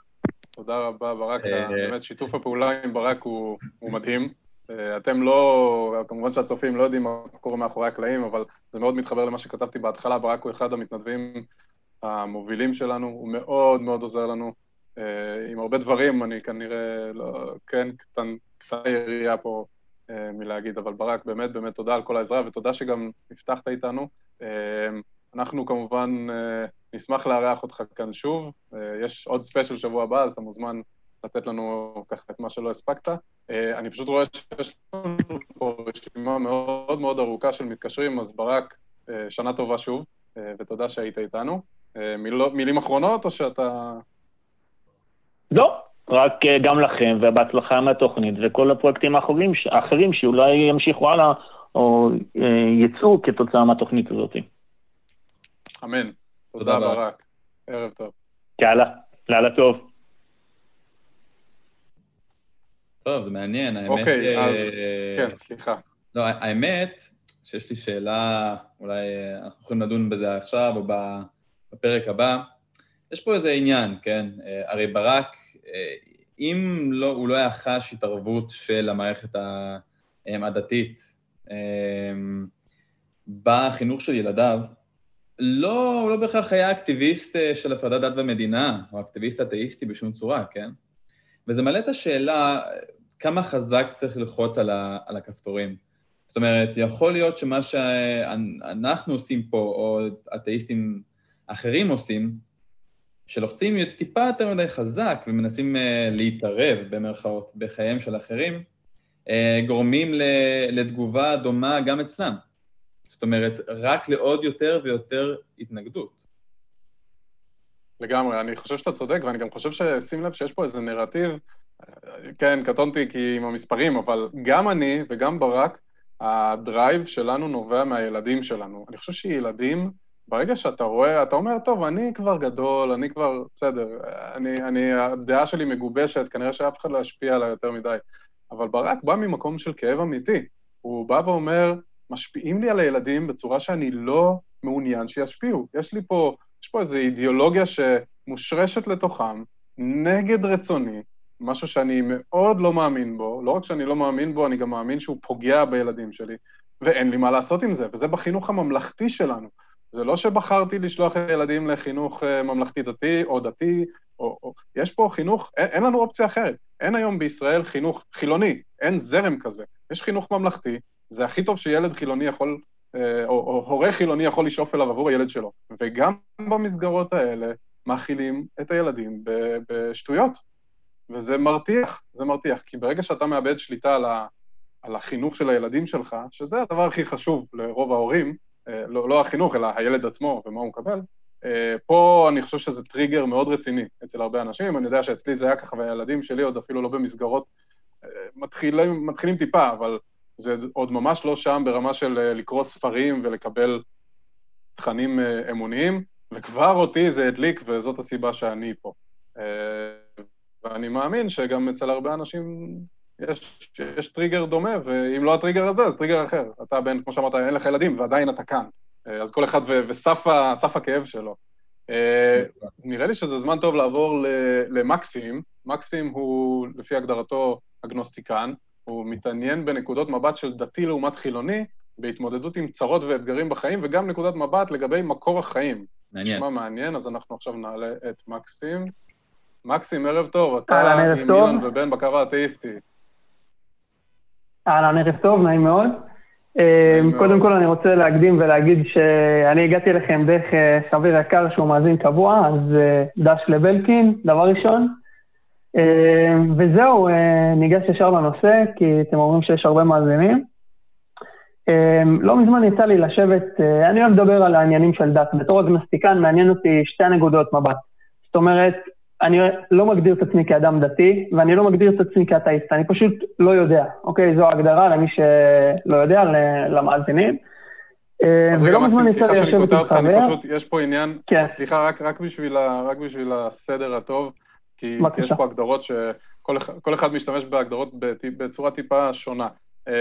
תודה רבה, ברק. אה, באמת, שיתוף הפעולה עם ברק הוא, הוא מדהים. אה, אתם לא, כמובן שהצופים לא יודעים מה קורה מאחורי הקלעים, אבל זה מאוד מתחבר למה שכתבתי בהתחלה, ברק הוא אחד המתנדבים המובילים שלנו, הוא מאוד מאוד עוזר לנו. אה, עם הרבה דברים, אני כנראה, לא, כן, קטן, קטנה ירייה פה מלהגיד, אבל ברק, באמת באמת תודה על כל העזרה, ותודה שגם הבטחת איתנו. אנחנו כמובן נשמח לארח אותך כאן שוב. יש עוד ספיישל שבוע הבא, אז אתה מוזמן לתת לנו ככה את מה שלא הספקת. אה, אני פשוט רואה שיש לנו פה רשימה מאוד מאוד ארוכה של מתקשרים, אז ברק, אה, שנה טובה שוב, אה, ותודה שהיית איתנו. מיל... מילים אחרונות, או שאתה...
לא, רק גם לכם, ובהצלחה מהתוכנית, וכל הפרויקטים האחרים, האחרים שאולי ימשיכו הלאה, או יצאו כתוצאה מהתוכנית הזאת.
אמן. תודה, תודה ברק. ערב טוב.
יאללה, לילה טוב.
טוב, זה מעניין,
האמת... אוקיי, אז... כן, סליחה.
לא, האמת שיש לי שאלה, אולי אה, אנחנו יכולים לדון בזה עכשיו או בפרק הבא. יש פה איזה עניין, כן? אה, הרי ברק, אה, אם לא, הוא לא היה חש התערבות של המערכת הדתית בחינוך של ילדיו, לא, הוא לא בהכרח היה אקטיביסט של הפרדת דת ומדינה, או אקטיביסט אתאיסטי בשום צורה, כן? וזה מעלה את השאלה, כמה חזק צריך ללחוץ על, ה, על הכפתורים. זאת אומרת, יכול להיות שמה שאנחנו עושים פה, או אתאיסטים אחרים עושים, שלוחצים טיפה יותר מדי חזק ומנסים uh, להתערב, במרכאות, בחייהם של אחרים, uh, גורמים לתגובה דומה גם אצלם. זאת אומרת, רק לעוד יותר ויותר התנגדות.
לגמרי, אני חושב שאתה צודק, ואני גם חושב ששים לב שיש פה איזה נרטיב כן, קטונתי כי עם המספרים, אבל גם אני וגם ברק, הדרייב שלנו נובע מהילדים שלנו. אני חושב שילדים, ברגע שאתה רואה, אתה אומר, טוב, אני כבר גדול, אני כבר, בסדר, אני, אני, הדעה שלי מגובשת, כנראה שאף אחד לא ישפיע עליי יותר מדי. אבל ברק בא ממקום של כאב אמיתי. הוא בא ואומר, משפיעים לי על הילדים בצורה שאני לא מעוניין שישפיעו. יש לי פה, יש פה איזו אידיאולוגיה שמושרשת לתוכם, נגד רצוני, משהו שאני מאוד לא מאמין בו, לא רק שאני לא מאמין בו, אני גם מאמין שהוא פוגע בילדים שלי, ואין לי מה לעשות עם זה, וזה בחינוך הממלכתי שלנו. זה לא שבחרתי לשלוח ילדים לחינוך אה, ממלכתי-דתי או דתי, או, או... יש פה חינוך, אין, אין לנו אופציה אחרת. אין היום בישראל חינוך חילוני, אין זרם כזה. יש חינוך ממלכתי, זה הכי טוב שילד חילוני יכול, אה, או, או הורה חילוני יכול לשאוף אליו עבור הילד שלו. וגם במסגרות האלה מאכילים את הילדים בשטויות. וזה מרתיח, זה מרתיח, כי ברגע שאתה מאבד שליטה על, ה, על החינוך של הילדים שלך, שזה הדבר הכי חשוב לרוב ההורים, לא, לא החינוך, אלא הילד עצמו ומה הוא מקבל, אה, פה אני חושב שזה טריגר מאוד רציני אצל הרבה אנשים, אני יודע שאצלי זה היה ככה, והילדים שלי עוד אפילו לא במסגרות, אה, מתחילים, מתחילים טיפה, אבל זה עוד ממש לא שם ברמה של לקרוא ספרים ולקבל תכנים אמוניים, וכבר אותי זה הדליק, וזאת הסיבה שאני פה. ואני מאמין שגם אצל הרבה אנשים יש, יש טריגר דומה, ואם לא הטריגר הזה, אז טריגר אחר. אתה בן, כמו שאמרת, אין לך ילדים, ועדיין אתה כאן. אה, אז כל אחד ו- וסף הכאב שלו. אה, נראה לי שזה זמן טוב לעבור למקסים. מקסים הוא, לפי הגדרתו, אגנוסטיקן. הוא מתעניין בנקודות מבט של דתי לעומת חילוני, בהתמודדות עם צרות ואתגרים בחיים, וגם נקודת מבט לגבי מקור החיים. מעניין. נשמע מעניין, אז אנחנו עכשיו נעלה את מקסים. מקסים, ערב טוב, אתה עם אילן ובן בקו האתאיסטי.
אהלן, ערב טוב, נעים מאוד. אמ, קודם כל אני רוצה להקדים ולהגיד שאני הגעתי אליכם דרך אה, חבר יקר שהוא מאזין קבוע, אז אה, דש לבלקין, דבר ראשון. וזהו, אה, ניגש ישר לנושא, כי אתם אומרים שיש הרבה מאזינים. לא מזמן יצא לי לשבת, אני אוהב לדבר על העניינים של דת. בתור אגנסטיקן מעניין אותי שתי נקודות מבט. זאת אומרת, אני לא מגדיר את עצמי כאדם דתי, ואני לא מגדיר את עצמי כאתאיסט, אני פשוט לא יודע, אוקיי? זו ההגדרה למי שלא יודע, למאזינים. ולא מזמן יצא לי לשבת עם חבר.
פשוט, יש פה עניין, כן. סליחה, רק, רק, בשביל ה, רק בשביל הסדר הטוב, כי, כי יש פה הגדרות שכל אחד משתמש בהגדרות בצורה טיפה שונה.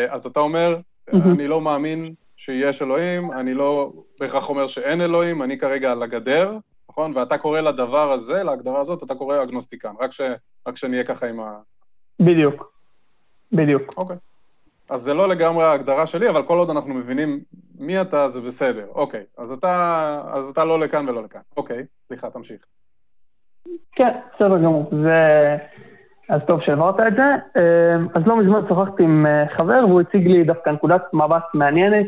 אז אתה אומר, אני לא מאמין שיש אלוהים, אני לא בהכרח אומר שאין אלוהים, אני כרגע על הגדר, נכון? ואתה קורא לדבר הזה, להגדרה הזאת, אתה קורא אגנוסטיקן, רק, ש, רק שנהיה ככה עם ה...
בדיוק, בדיוק.
אוקיי. אז זה לא לגמרי ההגדרה שלי, אבל כל עוד אנחנו מבינים מי אתה, זה בסדר. אוקיי, אז אתה, אז אתה לא לכאן ולא לכאן. אוקיי, סליחה, תמשיך.
כן, בסדר גמור. זה... אז טוב שהעברת את זה. אמ, אז לא מזמן שוחחתי עם אה, חבר, והוא הציג לי דווקא נקודת מבט מעניינת,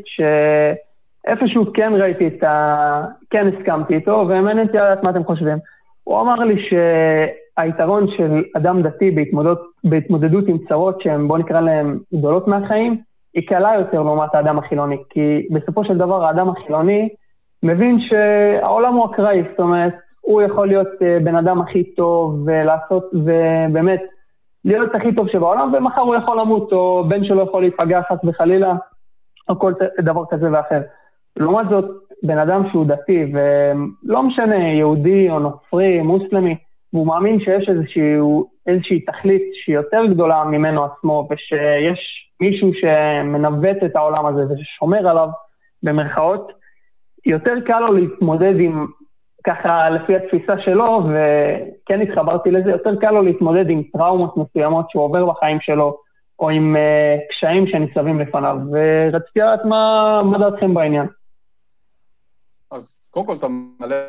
שאיפשהו כן ראיתי את ה... כן הסכמתי איתו, ומעניין אותי לדעת מה אתם חושבים. הוא אמר לי שהיתרון של אדם דתי בהתמודדות, בהתמודדות עם צרות שהן, בואו נקרא להן גדולות מהחיים, היא קלה יותר לעומת האדם החילוני. כי בסופו של דבר האדם החילוני מבין שהעולם הוא אקראי, זאת אומרת, הוא יכול להיות uh, בן אדם הכי טוב ולעשות, ובאמת, להיות הכי טוב שבעולם, ומחר הוא יכול למות, או בן שלו יכול להיפגע חס וחלילה, או כל דבר כזה ואחר. לעומת זאת, בן אדם שהוא דתי, ולא משנה, יהודי או נוצרי, מוסלמי, והוא מאמין שיש איזשהו, איזושהי תכלית שהיא יותר גדולה ממנו עצמו, ושיש מישהו שמנווט את העולם הזה וששומר עליו, במרכאות, יותר קל לו להתמודד עם ככה לפי התפיסה שלו, וכן התחברתי לזה, יותר קל לו להתמודד עם טראומות מסוימות שהוא עובר בחיים שלו, או עם uh, קשיים שניצבים לפניו, ורציתי לדעת מה, מה דעתכם בעניין.
אז קודם כל אתה מעלה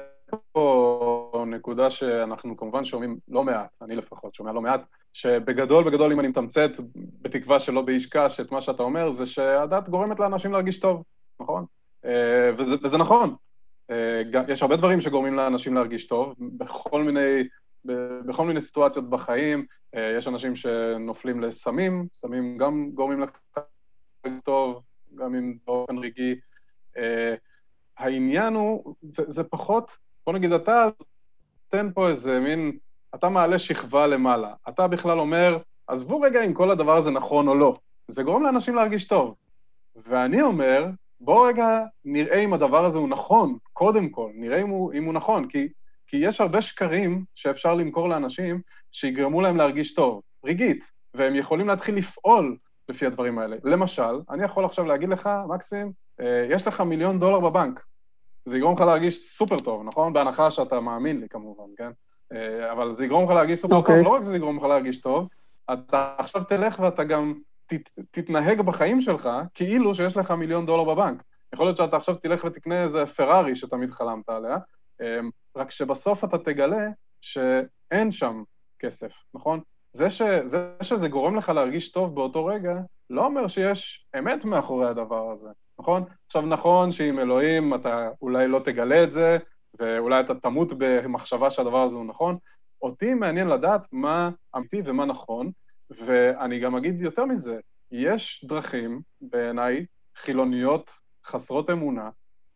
פה נקודה שאנחנו כמובן שומעים לא מעט, אני לפחות שומע לא מעט, שבגדול, בגדול, אם אני מתמצת, בתקווה שלא באיש קש, את מה שאתה אומר, זה שהדת גורמת לאנשים להרגיש טוב, נכון? אה, וזה, וזה נכון, אה, יש הרבה דברים שגורמים לאנשים להרגיש טוב, בכל מיני, בכל מיני סיטואציות בחיים. אה, יש אנשים שנופלים לסמים, סמים גם גורמים לך טוב, גם אם באופן רגעי. העניין הוא, זה, זה פחות, בוא נגיד, אתה תן פה איזה מין, אתה מעלה שכבה למעלה. אתה בכלל אומר, עזבו רגע אם כל הדבר הזה נכון או לא. זה גורם לאנשים להרגיש טוב. ואני אומר, בואו רגע נראה אם הדבר הזה הוא נכון, קודם כל, נראה אם הוא, אם הוא נכון, כי, כי יש הרבה שקרים שאפשר למכור לאנשים שיגרמו להם להרגיש טוב, רגעית, והם יכולים להתחיל לפעול לפי הדברים האלה. למשל, אני יכול עכשיו להגיד לך, מקסים, יש לך מיליון דולר בבנק. זה יגרום לך להרגיש סופר טוב, נכון? בהנחה שאתה מאמין לי כמובן, כן? אה, אבל זה יגרום לך להרגיש סופר okay. טוב, אוקיי. לא רק שזה יגרום לך להרגיש טוב, אתה עכשיו תלך ואתה גם תת, תתנהג בחיים שלך כאילו שיש לך מיליון דולר בבנק. יכול להיות שאתה עכשיו תלך ותקנה איזה פרארי שתמיד חלמת עליה, אמ, רק שבסוף אתה תגלה שאין שם כסף, נכון? זה, ש, זה שזה גורם לך להרגיש טוב באותו רגע, לא אומר שיש אמת מאחורי הדבר הזה, נכון? עכשיו, נכון שעם אלוהים אתה אולי לא תגלה את זה, ואולי אתה תמות במחשבה שהדבר הזה הוא נכון. אותי מעניין לדעת מה אמיתי ומה נכון, ואני גם אגיד יותר מזה, יש דרכים, בעיניי, חילוניות חסרות אמונה,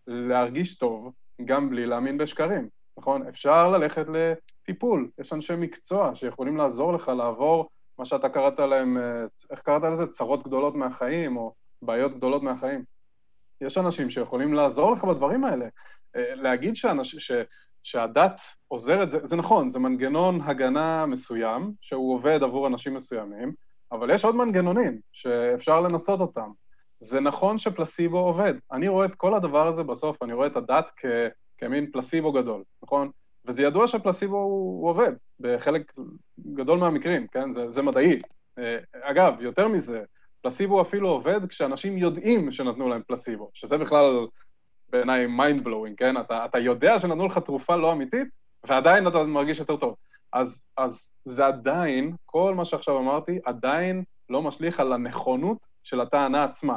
להרגיש טוב גם בלי להאמין בשקרים, נכון? אפשר ללכת לטיפול, יש אנשי מקצוע שיכולים לעזור לך לעבור מה שאתה קראת להם, איך קראת לזה? צרות גדולות מהחיים, או בעיות גדולות מהחיים. יש אנשים שיכולים לעזור לך בדברים האלה. אה, להגיד שאנש, ש, שהדת עוזרת, זה, זה נכון, זה מנגנון הגנה מסוים, שהוא עובד עבור אנשים מסוימים, אבל יש עוד מנגנונים שאפשר לנסות אותם. זה נכון שפלסיבו עובד. אני רואה את כל הדבר הזה בסוף, אני רואה את הדת כ, כמין פלסיבו גדול, נכון? וזה ידוע שפלסיבו הוא, הוא עובד בחלק גדול מהמקרים, כן? זה, זה מדעי. אה, אגב, יותר מזה, פלסיבו אפילו עובד כשאנשים יודעים שנתנו להם פלסיבו, שזה בכלל בעיניי mind blowing, כן? אתה, אתה יודע שנתנו לך תרופה לא אמיתית, ועדיין אתה מרגיש יותר טוב. אז, אז זה עדיין, כל מה שעכשיו אמרתי, עדיין לא משליך על הנכונות של הטענה עצמה.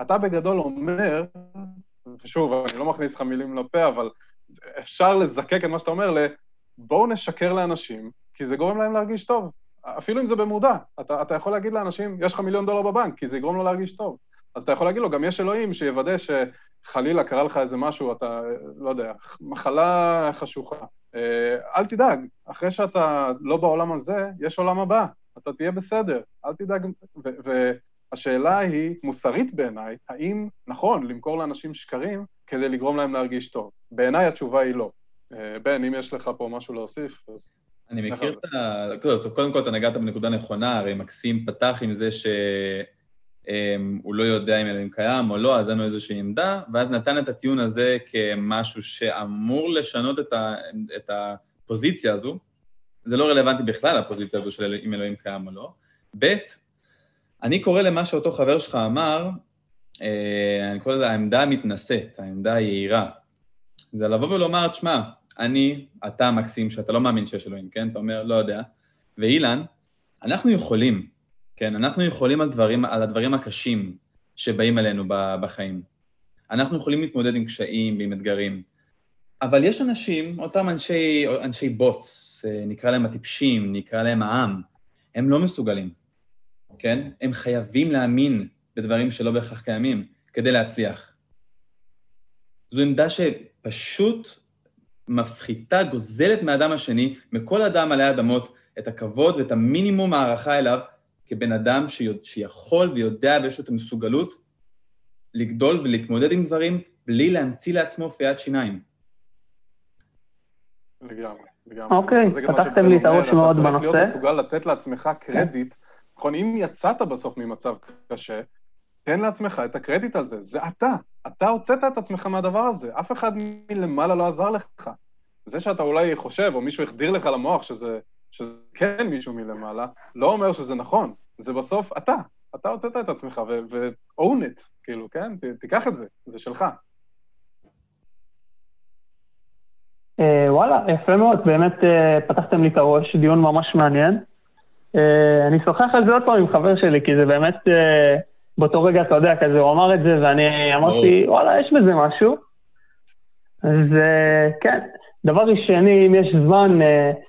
אתה בגדול אומר, ושוב, אני לא מכניס לך מילים לפה, אבל אפשר לזקק את מה שאתה אומר ל... בואו נשקר לאנשים, כי זה גורם להם להרגיש טוב. אפילו אם זה במודע. אתה, אתה יכול להגיד לאנשים, יש לך מיליון דולר בבנק, כי זה יגרום לו להרגיש טוב. אז אתה יכול להגיד לו, גם יש אלוהים שיוודא שחלילה קרה לך איזה משהו, אתה, לא יודע, מחלה חשוכה. אה, אל תדאג, אחרי שאתה לא בעולם הזה, יש עולם הבא, אתה תהיה בסדר, אל תדאג. השאלה היא, מוסרית בעיניי, האם נכון למכור לאנשים שקרים כדי לגרום להם להרגיש טוב? בעיניי התשובה היא לא. אה, בן, אם יש לך פה משהו להוסיף, אז...
אני מכיר את ה... קודם כל, אתה נגעת בנקודה נכונה, הרי מקסים פתח עם זה שהוא אמ, לא יודע אם אלוהים קיים או לא, אז אין לו איזושהי עמדה, ואז נתן את הטיעון הזה כמשהו שאמור לשנות את, ה... את הפוזיציה הזו. זה לא רלוונטי בכלל, הפוזיציה הזו של אם אלוהים קיים או לא. ב', אני קורא למה שאותו חבר שלך אמר, אני קורא לזה העמדה המתנשאת, העמדה היהירה. זה לבוא ולומר, תשמע, אני, אתה מקסים, שאתה לא מאמין שיש אלוהים, כן? אתה אומר, לא יודע. ואילן, אנחנו יכולים, כן? אנחנו יכולים על, דברים, על הדברים הקשים שבאים אלינו בחיים. אנחנו יכולים להתמודד עם קשיים ועם אתגרים. אבל יש אנשים, אותם אנשי, אנשי בוץ, אה, נקרא להם הטיפשים, נקרא להם העם, הם לא מסוגלים, כן? הם חייבים להאמין בדברים שלא בהכרח קיימים כדי להצליח. זו עמדה שפשוט מפחיתה, גוזלת מהאדם השני, מכל אדם עלי אדמות, את הכבוד ואת המינימום הערכה אליו כבן אדם שיכול ויודע ויש לו את המסוגלות לגדול ולהתמודד עם דברים בלי להמציא לעצמו פיית שיניים.
לגמרי, לגמרי.
אוקיי, פתחתם לי את הראש מאוד בנושא. אתה
צריך להיות מסוגל לתת לעצמך קרדיט. נכון, אם יצאת בסוף ממצב קשה, תן לעצמך את הקרדיט על זה, זה אתה. אתה הוצאת את עצמך מהדבר הזה, אף אחד מלמעלה לא עזר לך. זה שאתה אולי חושב, או מישהו החדיר לך למוח שזה, שזה כן מישהו מלמעלה, לא אומר שזה נכון. זה בסוף אתה. אתה הוצאת את עצמך, ו-own it, כאילו, כן? ת, תיקח את זה, זה שלך.
אה, וואלה, יפה מאוד, באמת אה, פתחתם לי את הראש, דיון ממש מעניין. אה, אני אשוחח על זה עוד פעם עם חבר שלי, כי זה באמת באותו רגע, אתה יודע, כזה, הוא אמר את זה, ואני אמרתי, וואלה, יש בזה משהו. אז כן. דבר ראשני, אם יש זמן,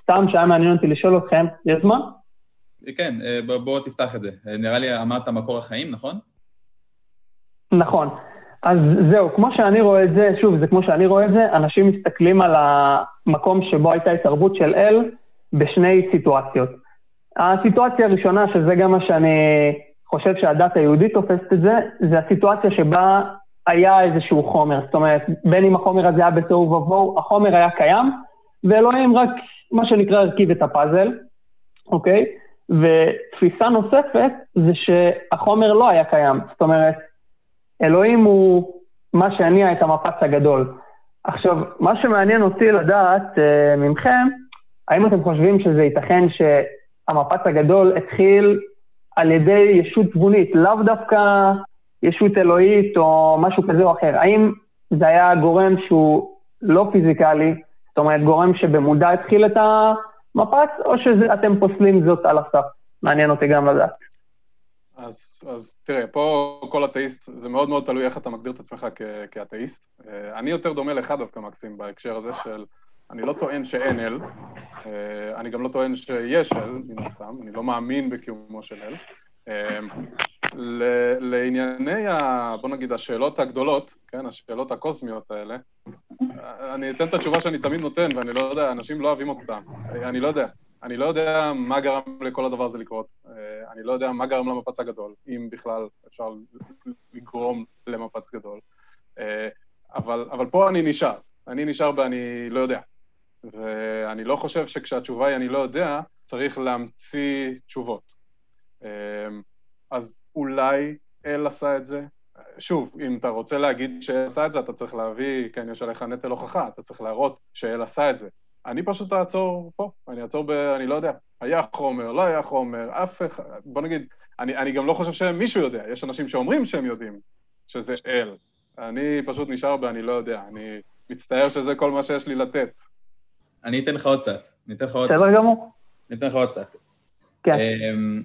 סתם שהיה מעניין אותי לשאול אתכם, יש זמן?
כן, בוא תפתח את זה. נראה לי אמרת מקור החיים, נכון?
נכון. אז זהו, כמו שאני רואה את זה, שוב, זה כמו שאני רואה את זה, אנשים מסתכלים על המקום שבו הייתה התערבות של אל בשני סיטואציות. הסיטואציה הראשונה, שזה גם מה שאני חושב שהדת היהודית תופסת את זה, זה הסיטואציה שבה היה איזשהו חומר. זאת אומרת, בין אם החומר הזה היה בתוהו ובוהו, החומר היה קיים, ואלוהים רק, מה שנקרא, הרכיב את הפאזל, אוקיי? ותפיסה נוספת זה שהחומר לא היה קיים. זאת אומרת, אלוהים הוא מה שהניע את המפץ הגדול. עכשיו, מה שמעניין אותי לדעת uh, ממכם, האם אתם חושבים שזה ייתכן שהמפץ הגדול התחיל על ידי ישות תבונית, לאו דווקא ישות אלוהית או משהו כזה או אחר? האם זה היה גורם שהוא לא פיזיקלי, זאת אומרת גורם שבמודע התחיל את המפץ, או שאתם פוסלים זאת על הסף? מעניין אותי גם לדעת.
אז, אז תראה, פה כל אתאיסט, זה מאוד מאוד תלוי איך אתה מגדיר את עצמך כאתאיסט. אה, אני יותר דומה לך דווקא, מקסים, בהקשר הזה של... אני לא טוען שאין אל, אה, אני גם לא טוען שיש אל, מן הסתם, אני לא מאמין בקיומו של אל. אה, לענייני, ה, בוא נגיד, השאלות הגדולות, כן, השאלות הקוסמיות האלה, אני אתן את התשובה שאני תמיד נותן, ואני לא יודע, אנשים לא אוהבים אותה. אני לא יודע. אני לא יודע מה גרם לכל הדבר הזה לקרות. אה, אני לא יודע מה גרם למפץ הגדול, אם בכלל אפשר לגרום למפץ גדול. אה, אבל, אבל פה אני נשאר. אני נשאר ואני לא יודע. ואני לא חושב שכשהתשובה היא אני לא יודע, צריך להמציא תשובות. אה, אז אולי אל עשה את זה? שוב, אם אתה רוצה להגיד שאל עשה את זה, אתה צריך להביא, כן, יש עליך נטל הוכחה, אתה צריך להראות שאל עשה את זה. אני פשוט אעצור פה, אני אעצור ב... אני לא יודע, היה חומר, לא היה חומר, אף אחד... בוא נגיד, אני, אני גם לא חושב שמישהו יודע, יש אנשים שאומרים שהם יודעים שזה אל. אני פשוט נשאר ב... אני לא יודע, אני מצטער שזה כל מה שיש לי לתת.
אני אתן לך עוד קצת, אני אתן לך עוד
קצת. בסדר גמור.
אני אתן לך עוד קצת.
כן.
אמ,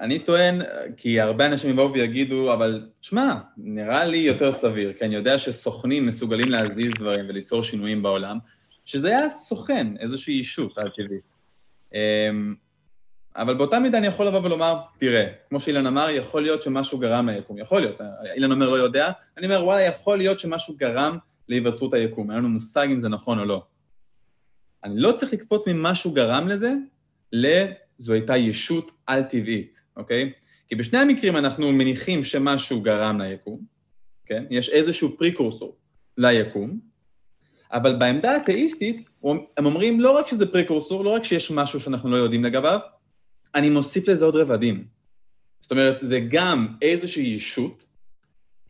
אני טוען, כי הרבה אנשים יבואו ויגידו, אבל שמע, נראה לי יותר סביר, כי אני יודע שסוכנים מסוגלים להזיז דברים וליצור שינויים בעולם, שזה היה סוכן, איזושהי אישות על-טבעית. אמ, אבל באותה מידה אני יכול לבוא ולומר, תראה, כמו שאילן אמר, יכול להיות שמשהו גרם ליקום, יכול להיות, אילן אומר לא יודע, אני אומר, וואלה, יכול להיות שמשהו גרם להיווצרות היקום, אין לנו מושג אם זה נכון או לא. אני לא צריך לקפוץ ממשהו גרם לזה, לזו הייתה ישות על-טבעית. אוקיי? כי בשני המקרים אנחנו מניחים שמשהו גרם ליקום, כן? יש איזשהו פריקורסור ליקום, אבל בעמדה האתאיסטית, הם אומרים לא רק שזה פריקורסור, לא רק שיש משהו שאנחנו לא יודעים לגביו, אני מוסיף לזה עוד רבדים. זאת אומרת, זה גם איזושהי ישות,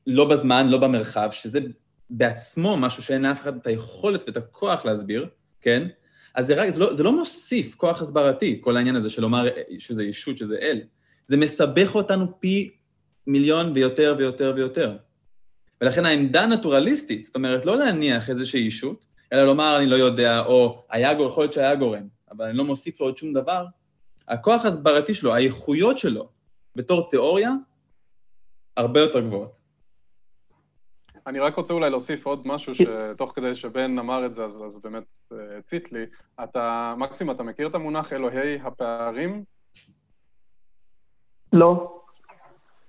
לא בזמן, לא במרחב, שזה בעצמו משהו שאין לאף אחד את היכולת ואת הכוח להסביר, כן? אז זה, רק, זה, לא, זה לא מוסיף כוח הסברתי, כל העניין הזה של לומר שזה ישות, שזה אל. זה מסבך אותנו פי מיליון ויותר ויותר ויותר. ולכן העמדה הנטורליסטית, זאת אומרת, לא להניח איזושהי ישות, אלא לומר אני לא יודע, או היה גורם, יכול להיות שהיה גורם, אבל אני לא מוסיף לו עוד שום דבר, הכוח ההסברתי שלו, האיכויות שלו, בתור תיאוריה, הרבה יותר גבוהות.
אני רק רוצה אולי להוסיף עוד משהו שתוך כדי שבן אמר את זה, אז, אז באמת אה, הצית לי. אתה, מקסים, אתה מכיר את המונח אלוהי הפערים?
לא.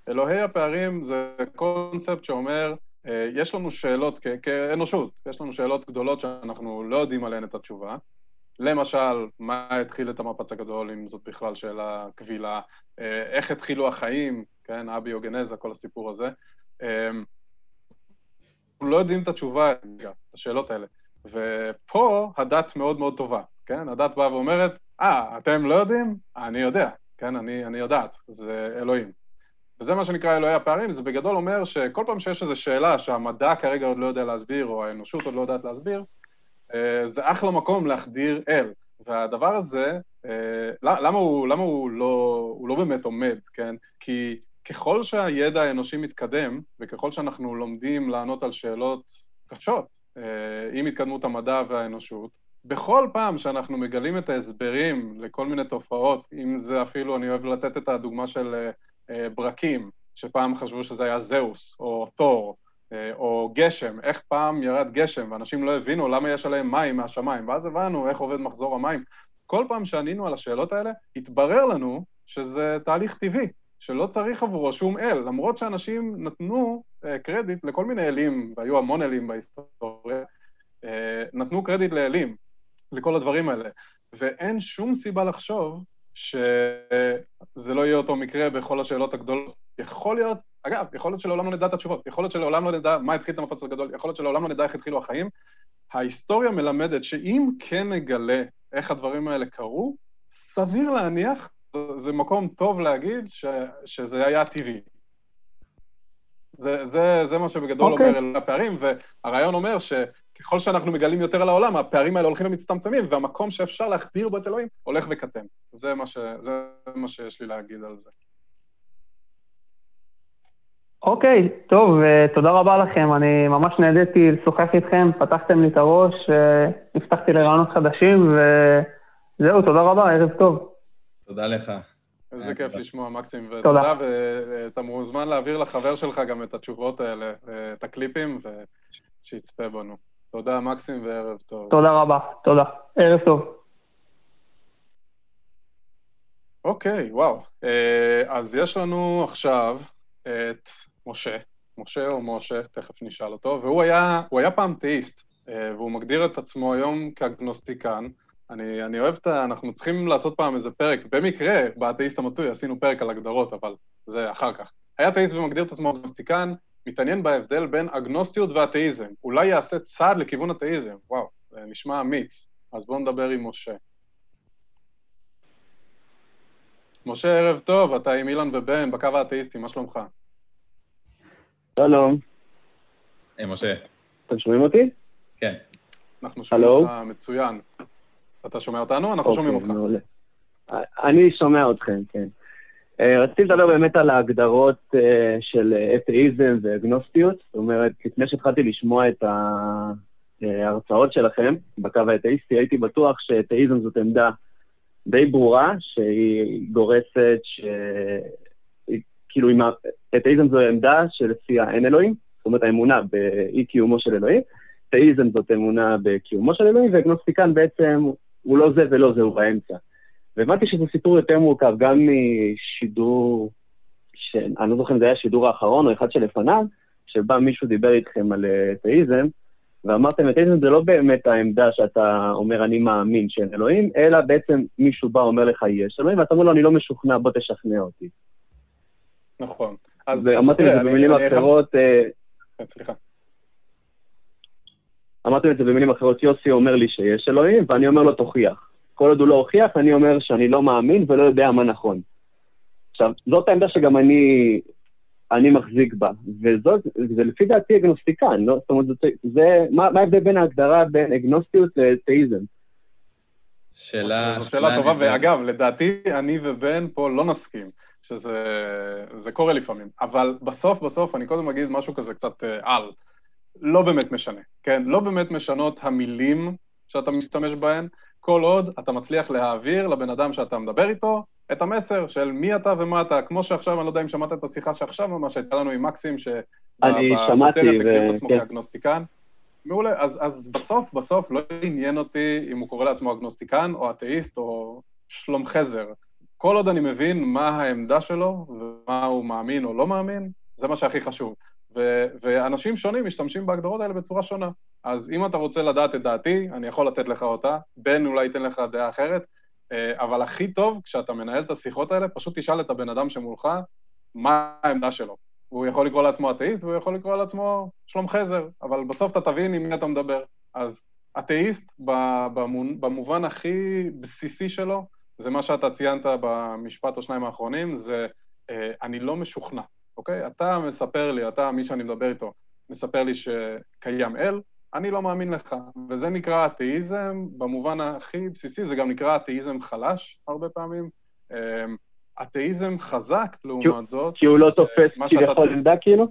אלוהי הפערים זה קונספט שאומר, אה, יש לנו שאלות כאנושות, יש לנו שאלות גדולות שאנחנו לא יודעים עליהן את התשובה. למשל, מה התחיל את המפץ הגדול, אם זאת בכלל שאלה קבילה, אה, איך התחילו החיים, כן, אביוגנזה, כל הסיפור הזה. אנחנו לא יודעים את התשובה, השאלות האלה. ופה הדת מאוד מאוד טובה, כן? הדת באה ואומרת, אה, ah, אתם לא יודעים? אני יודע, כן? אני, אני יודעת, זה אלוהים. וזה מה שנקרא אלוהי הפערים, זה בגדול אומר שכל פעם שיש איזו שאלה שהמדע כרגע עוד לא יודע להסביר, או האנושות עוד לא יודעת להסביר, אה, זה אחלה מקום להחדיר אל. והדבר הזה, אה, למה הוא, למה הוא, לא, הוא לא באמת עומד, כן? כי ככל שהידע האנושי מתקדם, וככל שאנחנו לומדים לענות על שאלות קשות אה, עם התקדמות המדע והאנושות, בכל פעם שאנחנו מגלים את ההסברים לכל מיני תופעות, אם זה אפילו, אני אוהב לתת את הדוגמה של אה, אה, ברקים, שפעם חשבו שזה היה זהוס, או תור, או גשם, איך פעם ירד גשם, ואנשים לא הבינו למה יש עליהם מים מהשמיים, ואז הבנו איך עובד מחזור המים. כל פעם שענינו על השאלות האלה, התברר לנו שזה תהליך טבעי, שלא צריך עבורו שום אל, למרות שאנשים נתנו uh, קרדיט לכל מיני אלים, והיו המון אלים בהיסטוריה, uh, נתנו קרדיט לאלים, לכל הדברים האלה. ואין שום סיבה לחשוב שזה לא יהיה אותו מקרה בכל השאלות הגדולות. יכול להיות, אגב, יכול להיות שלעולם לא נדע את התשובות, יכול להיות שלעולם לא נדע מה התחיל את המפץ הגדול, יכול להיות שלעולם לא נדע איך התחילו החיים. ההיסטוריה מלמדת שאם כן נגלה איך הדברים האלה קרו, סביר להניח זה מקום טוב להגיד ש, שזה היה טבעי. זה, זה, זה מה שבגדול okay. אוקיי. אומר אל הפערים, והרעיון אומר שככל שאנחנו מגלים יותר על העולם, הפערים האלה הולכים ומצטמצמים, והמקום שאפשר להחדיר בו את אלוהים הולך וקטן. זה מה, ש, זה מה שיש לי להגיד על זה.
אוקיי, okay, טוב, uh, תודה רבה לכם. אני ממש נהניתי לשוחח איתכם, פתחתם לי את הראש, נפתחתי לרעיונות חדשים, וזהו, תודה רבה, ערב טוב.
תודה לך.
איזה כיף לשמוע, מקסים, ותודה, ואתה מוזמן להעביר לחבר שלך גם את התשובות האלה, את הקליפים, ושיצפה בנו. תודה, מקסים, וערב טוב.
תודה רבה, תודה. ערב טוב.
אוקיי, וואו. אה, אז יש לנו עכשיו את משה, משה או משה, תכף נשאל אותו, והוא היה, היה פעם תאיסט, אה, והוא מגדיר את עצמו היום כאגנוסטיקן. אני, אני אוהב את ה... אנחנו צריכים לעשות פעם איזה פרק, במקרה, באתאיסט המצוי עשינו פרק על הגדרות, אבל זה אחר כך. היה אתאיסט ומגדיר את עצמו אגנוסטיקן, מתעניין בהבדל בין אגנוסטיות ואתאיזם. אולי יעשה צעד לכיוון אתאיזם. וואו, זה נשמע אמיץ. אז בואו נדבר עם משה. משה, ערב טוב, אתה עם אילן ובן, בקו האתאיסטי, מה שלומך?
שלום.
היי, משה.
אתם שומעים אותי?
כן.
אנחנו שומעים אותך מצוין. אתה שומע אותנו? אנחנו שומעים
אוקיי, אותך. אני שומע אתכם, כן. אה, רציתי לדבר באמת על ההגדרות אה, של אתאיזם ואגנוסטיות. זאת אומרת, לפני שהתחלתי לשמוע את ההרצאות שלכם בקו האתאיסטי, הייתי בטוח שאתאיזם זאת עמדה די ברורה, שהיא גורסת ש... כאילו, אתאיזם זו עמדה שלפיה אין אלוהים, זאת אומרת, האמונה באי קיומו של אלוהים. אתאיזם זאת אמונה בקיומו של אלוהים, ואגנוסטיקן בעצם הוא לא זה ולא זה, הוא באמצע. והבנתי שזה סיפור יותר מורכב, גם משידור, ש... אני לא זוכר אם זה היה השידור האחרון או אחד שלפניו, שבה מישהו דיבר איתכם על אתאיזם, ואמרתם, אתאיזם זה לא באמת העמדה שאתה אומר, אני מאמין שאין אלוהים, אלא בעצם מישהו בא, אומר לך, יש אלוהים, ואתה אומר לו, אני לא משוכנע, בוא תשכנע אותי.
נכון.
אז אמרתי את זה במילים אחרות... אה,
סליחה.
אמרתי את זה במילים אחרות, יוסי אומר לי שיש אלוהים, ואני אומר לו, תוכיח. כל עוד הוא לא הוכיח, אני אומר שאני לא מאמין ולא יודע מה נכון. עכשיו, זאת העמדה שגם אני, אני מחזיק בה, וזאת, זה לפי דעתי אגנוסטיקן, לא? זאת אומרת, זה, זה מה, מה ההבדל בין ההגדרה בין אגנוסטיות לתאיזם?
שאלה... זו שאלה טובה, ואגב, לדעתי אני ובן פה לא נסכים, שזה קורה לפעמים, אבל בסוף בסוף אני קודם אגיד משהו כזה קצת אה, על. לא באמת משנה, כן? לא באמת משנות המילים שאתה משתמש בהן, כל עוד אתה מצליח להעביר לבן אדם שאתה מדבר איתו את המסר של מי אתה ומה אתה, כמו שעכשיו, אני לא יודע אם שמעת את השיחה שעכשיו ממש הייתה לנו עם מקסים, ש...
אני שמעתי, ו...
עצמו כן. כאגנוסטיקן. מעולה, אז, אז בסוף, בסוף לא עניין אותי אם הוא קורא לעצמו אגנוסטיקן או אתאיסט או שלום חזר. כל עוד אני מבין מה העמדה שלו ומה הוא מאמין או לא מאמין, זה מה שהכי חשוב. ו- ואנשים שונים משתמשים בהגדרות האלה בצורה שונה. אז אם אתה רוצה לדעת את דעתי, אני יכול לתת לך אותה, בן אולי ייתן לך דעה אחרת, אה, אבל הכי טוב, כשאתה מנהל את השיחות האלה, פשוט תשאל את הבן אדם שמולך מה העמדה שלו. והוא יכול לקרוא לעצמו אתאיסט והוא יכול לקרוא לעצמו שלום חזר, אבל בסוף אתה תבין עם מי אתה מדבר. אז אתאיסט, במובן הכי בסיסי שלו, זה מה שאתה ציינת במשפט או שניים האחרונים, זה אה, אני לא משוכנע. אוקיי? אתה מספר לי, אתה, מי שאני מדבר איתו, מספר לי שקיים אל, אני לא מאמין לך. וזה נקרא אתאיזם, במובן הכי בסיסי, זה גם נקרא אתאיזם חלש הרבה פעמים. אמ, אתאיזם חזק, לעומת זאת...
כי הוא לא תופס כביכול עמדה, כאילו?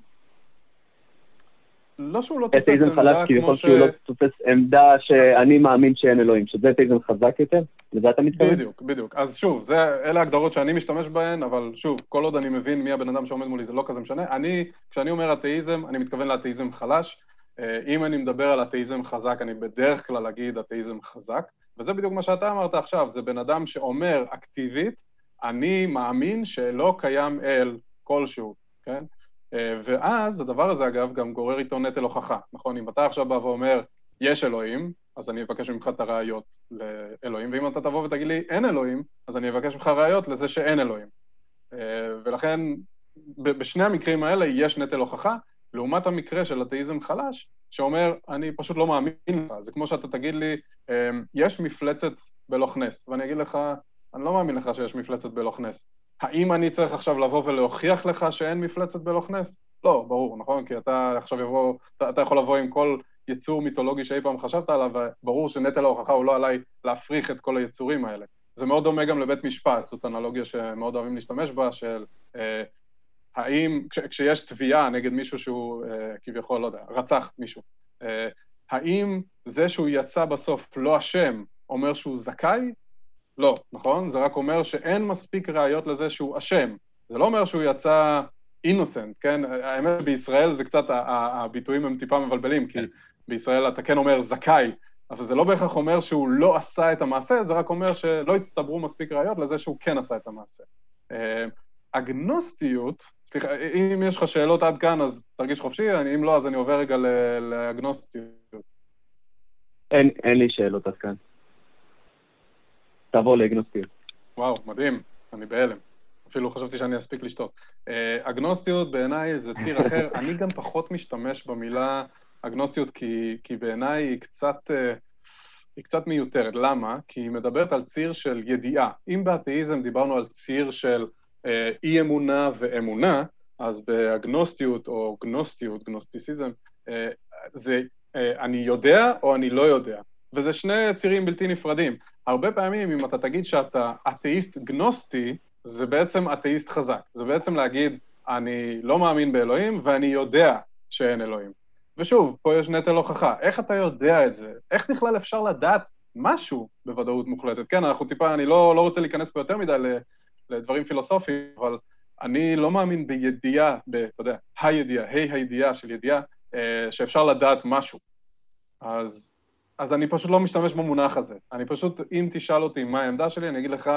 לא שהוא לא תופס עמדה כמו ש...
חלש כביכול שהוא לא תופס עמדה שאני מאמין שאין אלוהים, שזה אתאיזם חזק יותר? לזה אתה מתכוון?
בדיוק, בדיוק. אז שוב, זה, אלה ההגדרות שאני משתמש בהן, אבל שוב, כל עוד אני מבין מי הבן אדם שעומד מולי, זה לא כזה משנה. אני, כשאני אומר אתאיזם, אני מתכוון לאתאיזם חלש. אה, אם אני מדבר על אתאיזם חזק, אני בדרך כלל אגיד אתאיזם חזק, וזה בדיוק מה שאתה אמרת עכשיו, זה בן אדם שאומר אקטיבית, אני מאמין שלא קיים אל כלשהו, כן? אה, ואז הדבר הזה, אגב, גם גורר איתו נטל הוכחה, נכון? אם אתה עכשיו בא ואומר, יש אלוהים, אז אני אבקש ממך את הראיות לאלוהים, ואם אתה תבוא ותגיד לי, אין אלוהים, אז אני אבקש ממך ראיות לזה שאין אלוהים. אה, ולכן, בשני המקרים האלה יש נטל הוכחה, לעומת המקרה של אתאיזם חלש, שאומר, אני פשוט לא מאמין לך. זה כמו שאתה תגיד לי, אה, יש מפלצת בלוך נס, ואני אגיד לך, אני לא מאמין לך שיש מפלצת בלוך נס. האם אני צריך עכשיו לבוא ולהוכיח לך שאין מפלצת בלוך נס? לא, ברור, נכון? כי אתה עכשיו יבוא, אתה, אתה יכול לבוא עם כל יצור מיתולוגי שאי פעם חשבת עליו, וברור שנטל ההוכחה הוא לא עליי להפריך את כל היצורים האלה. זה מאוד דומה גם לבית משפט, זאת אנלוגיה שמאוד אוהבים להשתמש בה, של אה, האם, כש, כשיש תביעה נגד מישהו שהוא אה, כביכול, לא יודע, רצח מישהו, אה, האם זה שהוא יצא בסוף לא אשם אומר שהוא זכאי? לא, נכון? זה רק אומר שאין מספיק ראיות לזה שהוא אשם. זה לא אומר שהוא יצא אינוסנט, כן? האמת בישראל זה קצת, הביטויים הם טיפה מבלבלים, כי כן. בישראל אתה כן אומר זכאי, אבל זה לא בהכרח אומר שהוא לא עשה את המעשה, זה רק אומר שלא הצטברו מספיק ראיות לזה שהוא כן עשה את המעשה. אה, אגנוסטיות, סליחה, אם יש לך שאלות עד כאן, אז תרגיש חופשי, אם לא, אז אני עובר רגע לאגנוסטיות.
אין, אין לי שאלות עד כאן. תעבור לאגנוסטיות.
וואו, מדהים, אני בהלם. אפילו חשבתי שאני אספיק לשתות. אה, אגנוסטיות בעיניי זה ציר אחר, אני גם פחות משתמש במילה אגנוסטיות כי, כי בעיניי היא קצת, אה, היא קצת מיותרת. למה? כי היא מדברת על ציר של ידיעה. אם באתאיזם דיברנו על ציר של אה, אי-אמונה ואמונה, אז באגנוסטיות או גנוסטיות, גנוסטיסיזם, אה, זה אה, אני יודע או אני לא יודע. וזה שני צירים בלתי נפרדים. הרבה פעמים, אם אתה תגיד שאתה אתאיסט גנוסטי, זה בעצם אתאיסט חזק. זה בעצם להגיד, אני לא מאמין באלוהים ואני יודע שאין אלוהים. ושוב, פה יש נטל הוכחה. איך אתה יודע את זה? איך בכלל אפשר לדעת משהו בוודאות מוחלטת? כן, אנחנו טיפה, אני לא, לא רוצה להיכנס פה יותר מדי לדברים פילוסופיים, אבל אני לא מאמין בידיעה, ב, אתה יודע, הידיעה, היי הידיעה של ידיעה, אה, שאפשר לדעת משהו. אז, אז אני פשוט לא משתמש במונח הזה. אני פשוט, אם תשאל אותי מה העמדה שלי, אני אגיד לך,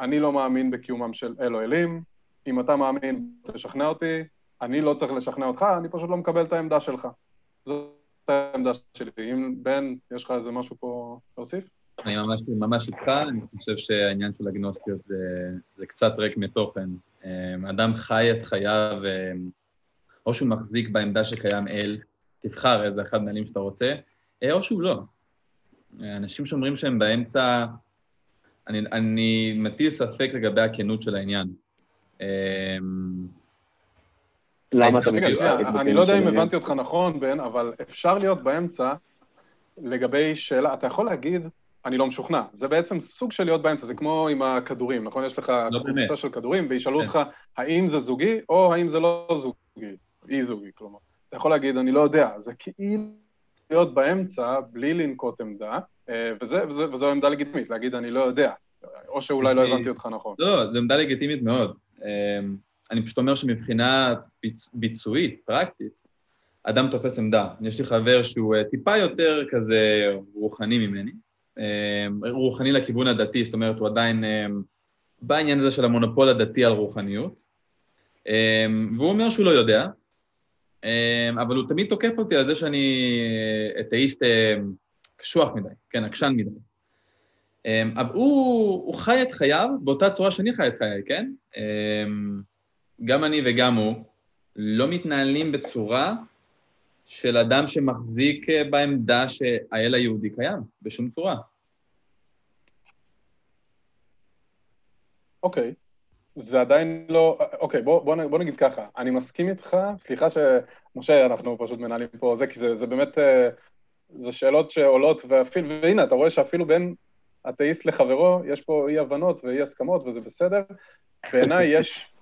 אני לא מאמין בקיומם של אלו אלים, אם אתה מאמין, תשכנע אותי, אני לא צריך לשכנע אותך, אני פשוט לא מקבל את העמדה שלך. זאת העמדה שלי. אם בן, יש לך איזה משהו פה להוסיף?
אני ממש, ממש איתך, אני חושב שהעניין של אגנוסטיות זה, זה קצת ריק מתוכן. אדם חי את חייו, או שהוא מחזיק בעמדה שקיים אל, תבחר איזה אחד מהאלים שאתה רוצה, או שהוא לא. אנשים שאומרים שהם באמצע, אני, אני מטיל ספק לגבי הכנות של העניין.
למה אתה מטיל? אני לא יודע אם הבנתי אותך נכון, בן, אבל אפשר להיות באמצע לגבי שאלה, אתה יכול להגיד, אני לא משוכנע. זה בעצם סוג של להיות באמצע, זה כמו עם הכדורים, נכון? יש לך לא קבוצה של כדורים, וישאלו כן. אותך האם זה זוגי או האם זה לא זוגי, אי זוגי, כלומר. אתה יכול להגיד, אני לא יודע, זה כאילו להיות באמצע בלי לנקוט עמדה, אה, וזה, וזה, וזו עמדה לגיטימית, להגיד אני לא יודע, או שאולי לא הבנתי אותך נכון.
לא, זו עמדה לגיטימית מאוד. אה, אני פשוט אומר שמבחינה ביצועית, פרקטית, אדם תופס עמדה. יש לי חבר שהוא אה, טיפה יותר כזה רוחני ממני, רוחני לכיוון הדתי, זאת אומרת, הוא עדיין בעניין הזה של המונופול הדתי על רוחניות, והוא אומר שהוא לא יודע, אבל הוא תמיד תוקף אותי על זה שאני אתאיסט קשוח מדי, כן, עקשן מדי. אבל הוא, הוא חי את חייו באותה צורה שאני חי את חיי, כן? גם אני וגם הוא לא מתנהלים בצורה של אדם שמחזיק בעמדה שהאל היהודי קיים, בשום צורה.
אוקיי. Okay. זה עדיין לא... אוקיי, בוא, בוא, בוא נגיד ככה, אני מסכים איתך, סליחה שמשה, אנחנו פשוט מנהלים פה זה, כי זה, זה באמת, אה, זה שאלות שעולות, ואפילו, והנה, אתה רואה שאפילו בין אתאיסט לחברו, יש פה אי-הבנות ואי-הסכמות, וזה בסדר. בעיניי יש,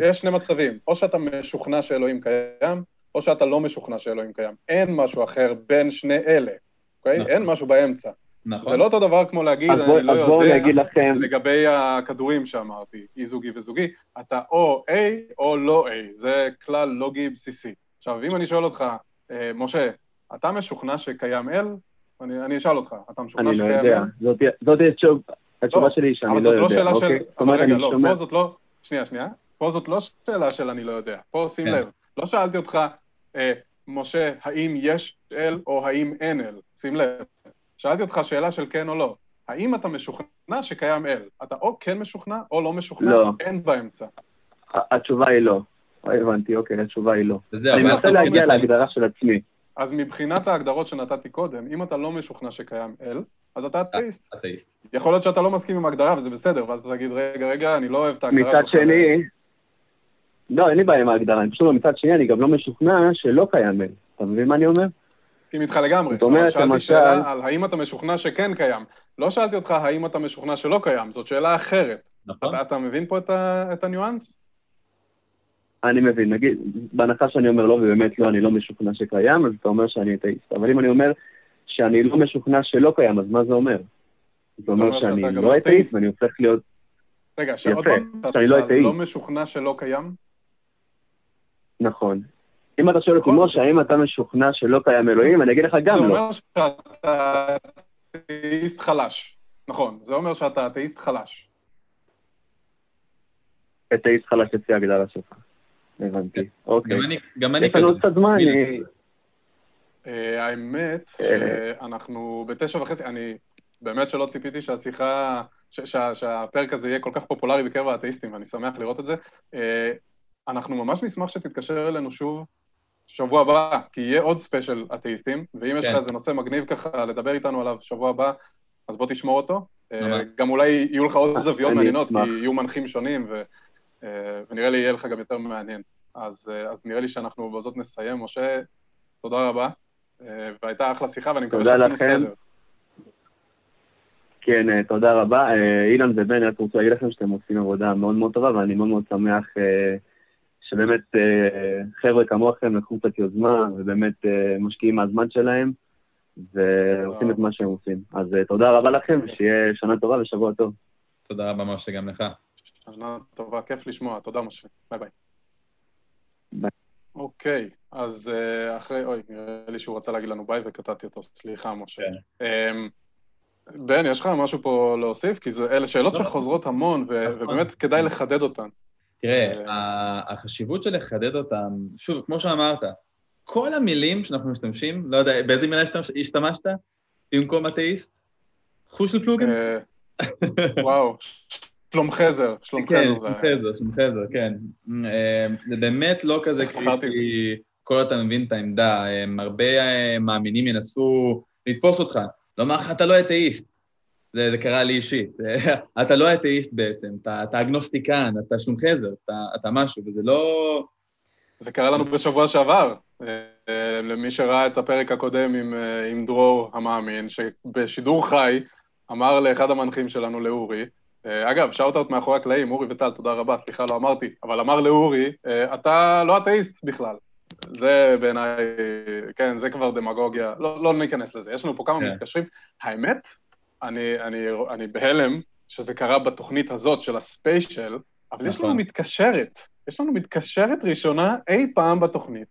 יש שני מצבים, או שאתה משוכנע שאלוהים קיים, או שאתה לא משוכנע שאלוהים קיים. אין משהו אחר בין שני אלה, אוקיי? נכון. אין משהו באמצע. נכון. זה לא אותו דבר כמו להגיד, אני בוא, לא יודע, אני לכם... לגבי הכדורים שאמרתי, אי זוגי וזוגי, אתה או A או לא A, זה כלל לוגי בסיסי. עכשיו, אם אני שואל אותך, אה, משה, אתה משוכנע שקיים אל? אני, אני אשאל אותך, אתה משוכנע שקיים אל? אני לא יודע,
זאת, זאת התשובה לא, שלי שאני לא, לא יודע. אבל זאת לא שאלה
אוקיי? של... אבל רגע, לא, שומע... פה זאת לא... שנייה, שנייה. פה זאת לא שאלה של אני לא יודע. פה שים כן. לב, לא שאלתי אותך, אה, משה, האם יש אל או האם אין אל? שים לב. שאלתי אותך שאלה של כן או לא. האם אתה משוכנע שקיים אל? אתה או כן משוכנע או לא משוכנע, לא. אין באמצע.
התשובה היא לא. הבנתי, אוקיי, התשובה היא לא. אני מנסה להגיע להגדרה של עצמי.
אז מבחינת ההגדרות שנתתי קודם, אם אתה לא משוכנע שקיים אל, אז אתה אתאיסט.
אתאיסט.
יכול להיות שאתה לא מסכים עם ההגדרה וזה בסדר, ואז אתה תגיד, רגע, רגע, אני לא אוהב את ההגדרה.
מצד שני, לא, אין לי בעיה עם ההגדרה, אני פשוט לא, מצד שני, אני גם לא משוכנע שלא קיים אל. אתה מבין מה אני אומר?
מסכים איתך לגמרי. זאת אומרת, שאלתי למשל... שאלה על האם אתה משוכנע שכן קיים. לא שאלתי אותך האם אתה משוכנע שלא קיים, זאת שאלה אחרת. נכון. אתה, אתה מבין פה את, ה, את הניואנס?
אני מבין, נגיד, בהנחה שאני אומר לא, ובאמת לא, אני לא משוכנע שקיים, אז אתה אומר שאני אתאיסט. אבל אם אני אומר שאני לא משוכנע שלא קיים, אז מה זה אומר? זה אומר שאני לא אתאיסט ואני הופך להיות...
רגע, שעוד פעם, אתה לא, לא משוכנע שלא קיים?
נכון. אם אתה שואל אותי, נכון. משה, האם אתה משוכנע שלא קיים אלוהים, אני אגיד לך גם לא.
זה אומר שאתה אתאיסט חלש. נכון, זה אומר שאתה אתאיסט חלש.
אתאיסט חלש לפי ההגדרה שלך. הבנתי, אוקיי.
גם אני
כזה. יש לנו קצת זמן.
אה, האמת אה. שאנחנו בתשע וחצי, אני באמת שלא ציפיתי שהשיחה, שהפרק הזה יהיה כל כך פופולרי בקרב האתאיסטים, ואני שמח לראות את זה. אה, אנחנו ממש נשמח שתתקשר אלינו שוב שבוע הבא, כי יהיה עוד ספיישל אתאיסטים, ואם יש לך כן. איזה נושא מגניב ככה לדבר איתנו עליו שבוע הבא, אז בוא תשמור אותו. גם אולי יהיו לך עוד זוויות מעניינות, כי יהיו מנחים שונים, ונראה לי יהיה לך גם יותר מעניין. אז, אז נראה לי שאנחנו בזאת נסיים. משה, תודה רבה. אה, והייתה אחלה שיחה, ואני מקווה שעשינו סדר.
כן, אה, תודה רבה. אה, אילן ובן, אני רק רוצה להגיד לכם שאתם עושים עבודה מאוד מאוד טובה, ואני מאוד מאוד שמח שבאמת חבר'ה כמוכם לקחו קצת יוזמה, ובאמת משקיעים מהזמן שלהם, ועושים את מה שהם עושים. אז תודה רבה לכם, ושיהיה שנה טובה ושבוע טוב.
תודה רבה, משה, גם לך.
שנה טובה, כיף לשמוע. תודה, משה. ביי ביי. ביי. אוקיי, אז אה, אחרי, אוי, נראה לי שהוא רצה להגיד לנו ביי וקטעתי אותו, סליחה, משה. כן. אמ, בן, יש לך משהו פה להוסיף? כי זה, אלה שאלות לא. שחוזרות המון, ו- נכון. ובאמת כדאי לחדד אותן.
תראה, החשיבות של לחדד אותן, שוב, כמו שאמרת, כל המילים שאנחנו משתמשים, לא יודע, באיזה מילה השתמשת במקום אתאיסט? חוש של פלוגן?
אה, וואו, שלום חזר, שלום
כן,
חזר.
שלום חזר, שלום חזר, כן. אה, זה באמת לא כזה קריטי כל עוד אתה מבין את העמדה. הרבה מאמינים ינסו לתפוס אותך. לומר לך, אתה לא אתאיסט. זה, זה קרה לי אישית. אתה לא אתאיסט בעצם, אתה, אתה אגנוסטיקן, אתה שלום חזר, אתה, אתה משהו, וזה לא...
זה קרה לנו בשבוע שעבר. למי שראה את הפרק הקודם עם, עם דרור המאמין, שבשידור חי אמר לאחד המנחים שלנו, לאורי, אגב, שאוט-אוט מאחורי הקלעים, אורי וטל, תודה רבה, סליחה, לא אמרתי, אבל אמר לאורי, אתה לא אתאיסט בכלל. זה בעיניי, כן, זה כבר דמגוגיה, לא, לא ניכנס לזה, יש לנו פה כמה yeah. כן. מתקשרים. האמת, אני, אני, אני בהלם שזה קרה בתוכנית הזאת של הספיישל, אבל נכון. יש לנו נכון. מתקשרת, יש לנו מתקשרת ראשונה אי פעם בתוכנית.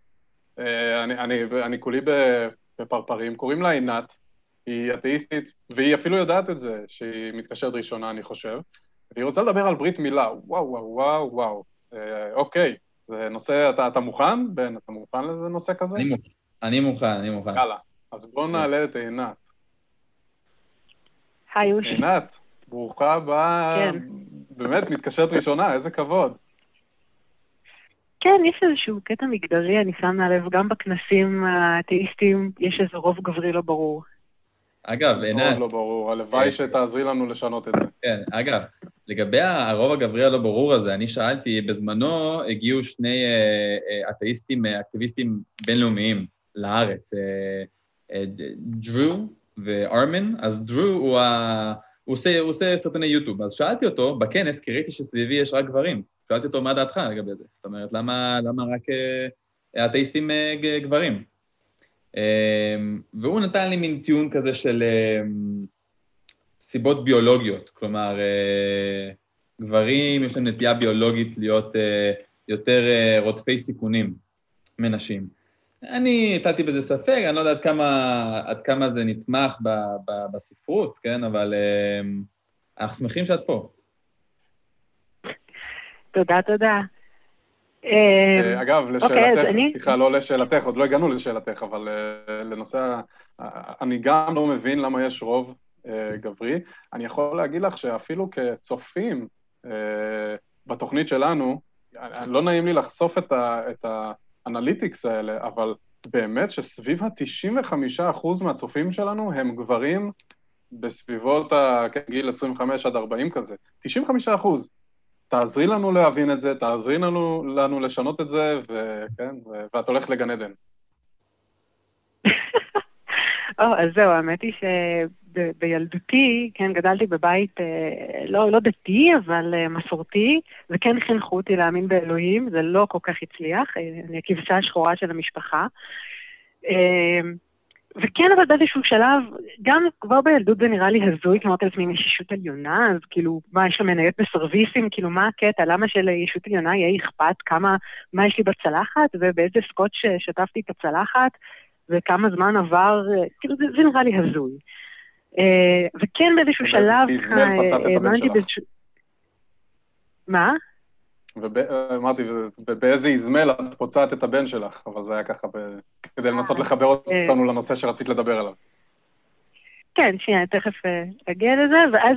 אני, אני, אני כולי בפרפרים, קוראים לה עינת, היא אתאיסטית, והיא אפילו יודעת את זה, שהיא מתקשרת ראשונה, אני חושב, והיא רוצה לדבר על ברית מילה. וואו, וואו, וואו, וואו. אה, אוקיי, זה נושא, אתה, אתה מוכן, בן? אתה מוכן לזה נושא כזה?
אני מוכן, אני מוכן, אני מוכן.
יאללה, אז בואו נעלה את עינת.
היי, אושי.
עינת, ברוכה הבאה. כן. באמת, מתקשרת ראשונה, איזה כבוד.
כן, יש איזשהו קטע מגדרי, אני שמה לב, גם בכנסים האתאיסטים יש איזה רוב גברי לא ברור.
אגב, עינת...
רוב לא ברור, הלוואי שתעזרי לנו לשנות את זה.
כן, אגב, לגבי הרוב הגברי הלא ברור הזה, אני שאלתי, בזמנו הגיעו שני אה, אה, אתאיסטים, אה, אקטיביסטים בינלאומיים לארץ, דרו וארמן, אז דרו הוא, ה... הוא, עושה, הוא עושה סרטוני יוטיוב, אז שאלתי אותו בכנס, כי ראיתי שסביבי יש רק גברים, שאלתי אותו מה דעתך לגבי זה, זאת אומרת, למה, למה רק אתאיסטים גברים? והוא נתן לי מין טיעון כזה של סיבות ביולוגיות, כלומר, אה, גברים יש להם נטייה ביולוגית להיות אה, יותר אה, רודפי סיכונים מנשים. אני הטלתי בזה ספק, אני לא יודע עד כמה, עד כמה זה נתמך ב, ב, בספרות, כן? אבל אנחנו שמחים שאת פה.
תודה, תודה.
אגב, אוקיי, לשאלתך, סליחה, לא לשאלתך, עוד לא הגענו לשאלתך, אבל לנושא, אני גם לא מבין למה יש רוב אה, גברי. אני יכול להגיד לך שאפילו כצופים אה, בתוכנית שלנו, לא נעים לי לחשוף את, ה, את האנליטיקס האלה, אבל באמת שסביב ה-95% מהצופים שלנו הם גברים בסביבות הגיל 25 עד 40 כזה. 95 אחוז. תעזרי לנו להבין את זה, תעזרי לנו, לנו לשנות את זה, וכן, ואת הולכת לגן עדן.
או, אז זהו, האמת היא שבילדותי, כן, גדלתי בבית אה, לא, לא דתי, אבל אה, מסורתי, וכן חינכו אותי להאמין באלוהים, זה לא כל כך הצליח, אה, אני הכבשה השחורה של המשפחה. וכן, אבל באיזשהו שלב, גם כבר בילדות זה נראה לי הזוי, כי אמרתי לעצמי, אם יש ישות עליונה, אז כאילו, מה, יש לה מניות בסרוויסים? כאילו, מה הקטע? למה שלישות עליונה יהיה אכפת כמה, מה יש לי בצלחת, ובאיזה סקוץ' שטפתי את הצלחת? וכמה זמן עבר, כאילו זה, זה נראה לי הזוי. אה, וכן באיזשהו שלב
ככה, האמנתי
באיזשהו... מה?
אמרתי, באיזה איזמל את פוצעת את הבן שלך, אבל זה היה ככה כדי לנסות אה, לחבר אה. אותנו לנושא שרצית לדבר עליו.
כן, שנייה, תכף אגיע לזה, ואז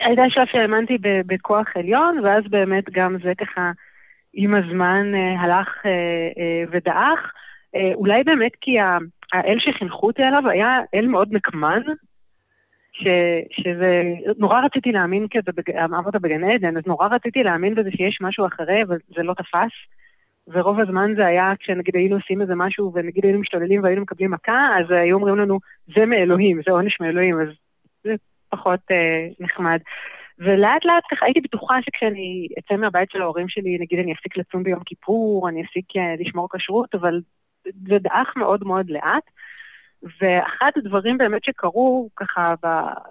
הייתה שלב שהאמנתי בכוח עליון, ואז באמת גם זה ככה עם הזמן הלך ודעך. אה, אולי באמת כי האל שחינכו אותי עליו היה אל מאוד נקמן, ש, שזה, נורא רציתי להאמין כזה, אמרת בגן עדן, אז נורא רציתי להאמין בזה שיש משהו אחרי, וזה לא תפס. ורוב הזמן זה היה כשנגיד היינו עושים איזה משהו, ונגיד היינו משתוללים והיינו מקבלים מכה, אז היו אומרים לנו, זה מאלוהים, זה עונש מאלוהים, אז זה פחות אה, נחמד. ולאט לאט ככה הייתי בטוחה שכשאני אצא מהבית של ההורים שלי, נגיד אני אפסיק לצום ביום כיפור, אני אפסיק אה, לשמור כשרות, אבל זה דעך מאוד מאוד לאט. ואחד הדברים באמת שקרו ככה ב...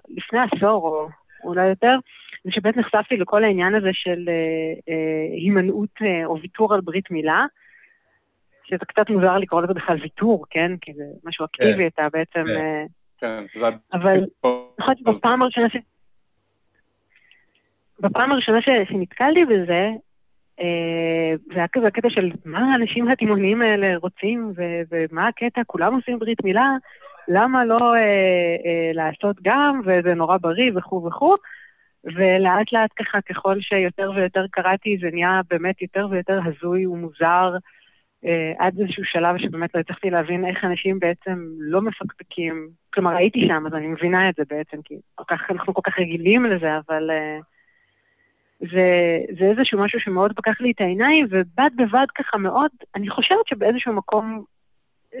לפני עשור או אולי יותר, זה שבאמת נחשפתי לכל העניין הזה של אה, אה, הימנעות אה, או ויתור על ברית מילה, שזה קצת מוזר לקרוא לזה בכלל ויתור, כן? כי זה משהו אקטיבי, כן, אתה בעצם... כן, אה,
כן, זה...
אבל נכון שבפעם הראשונה ש... בפעם הראשונה שנתקלתי בזה, זה היה כזה הקטע של מה האנשים התימהוניים האלה רוצים ו- ומה הקטע, כולם עושים ברית מילה, למה לא אה, אה, לעשות גם, וזה נורא בריא וכו' וכו'. ולאט לאט ככה, ככל שיותר ויותר קראתי, זה נהיה באמת יותר ויותר הזוי ומוזר, אה, עד איזשהו שלב שבאמת לא הצלחתי להבין איך אנשים בעצם לא מפקפקים. כלומר, הייתי שם, אז אני מבינה את זה בעצם, כי כך, אנחנו כל כך רגילים לזה, אבל אה, זה, זה איזשהו משהו שמאוד פקח לי את העיניים, ובד בבד ככה מאוד, אני חושבת שבאיזשהו מקום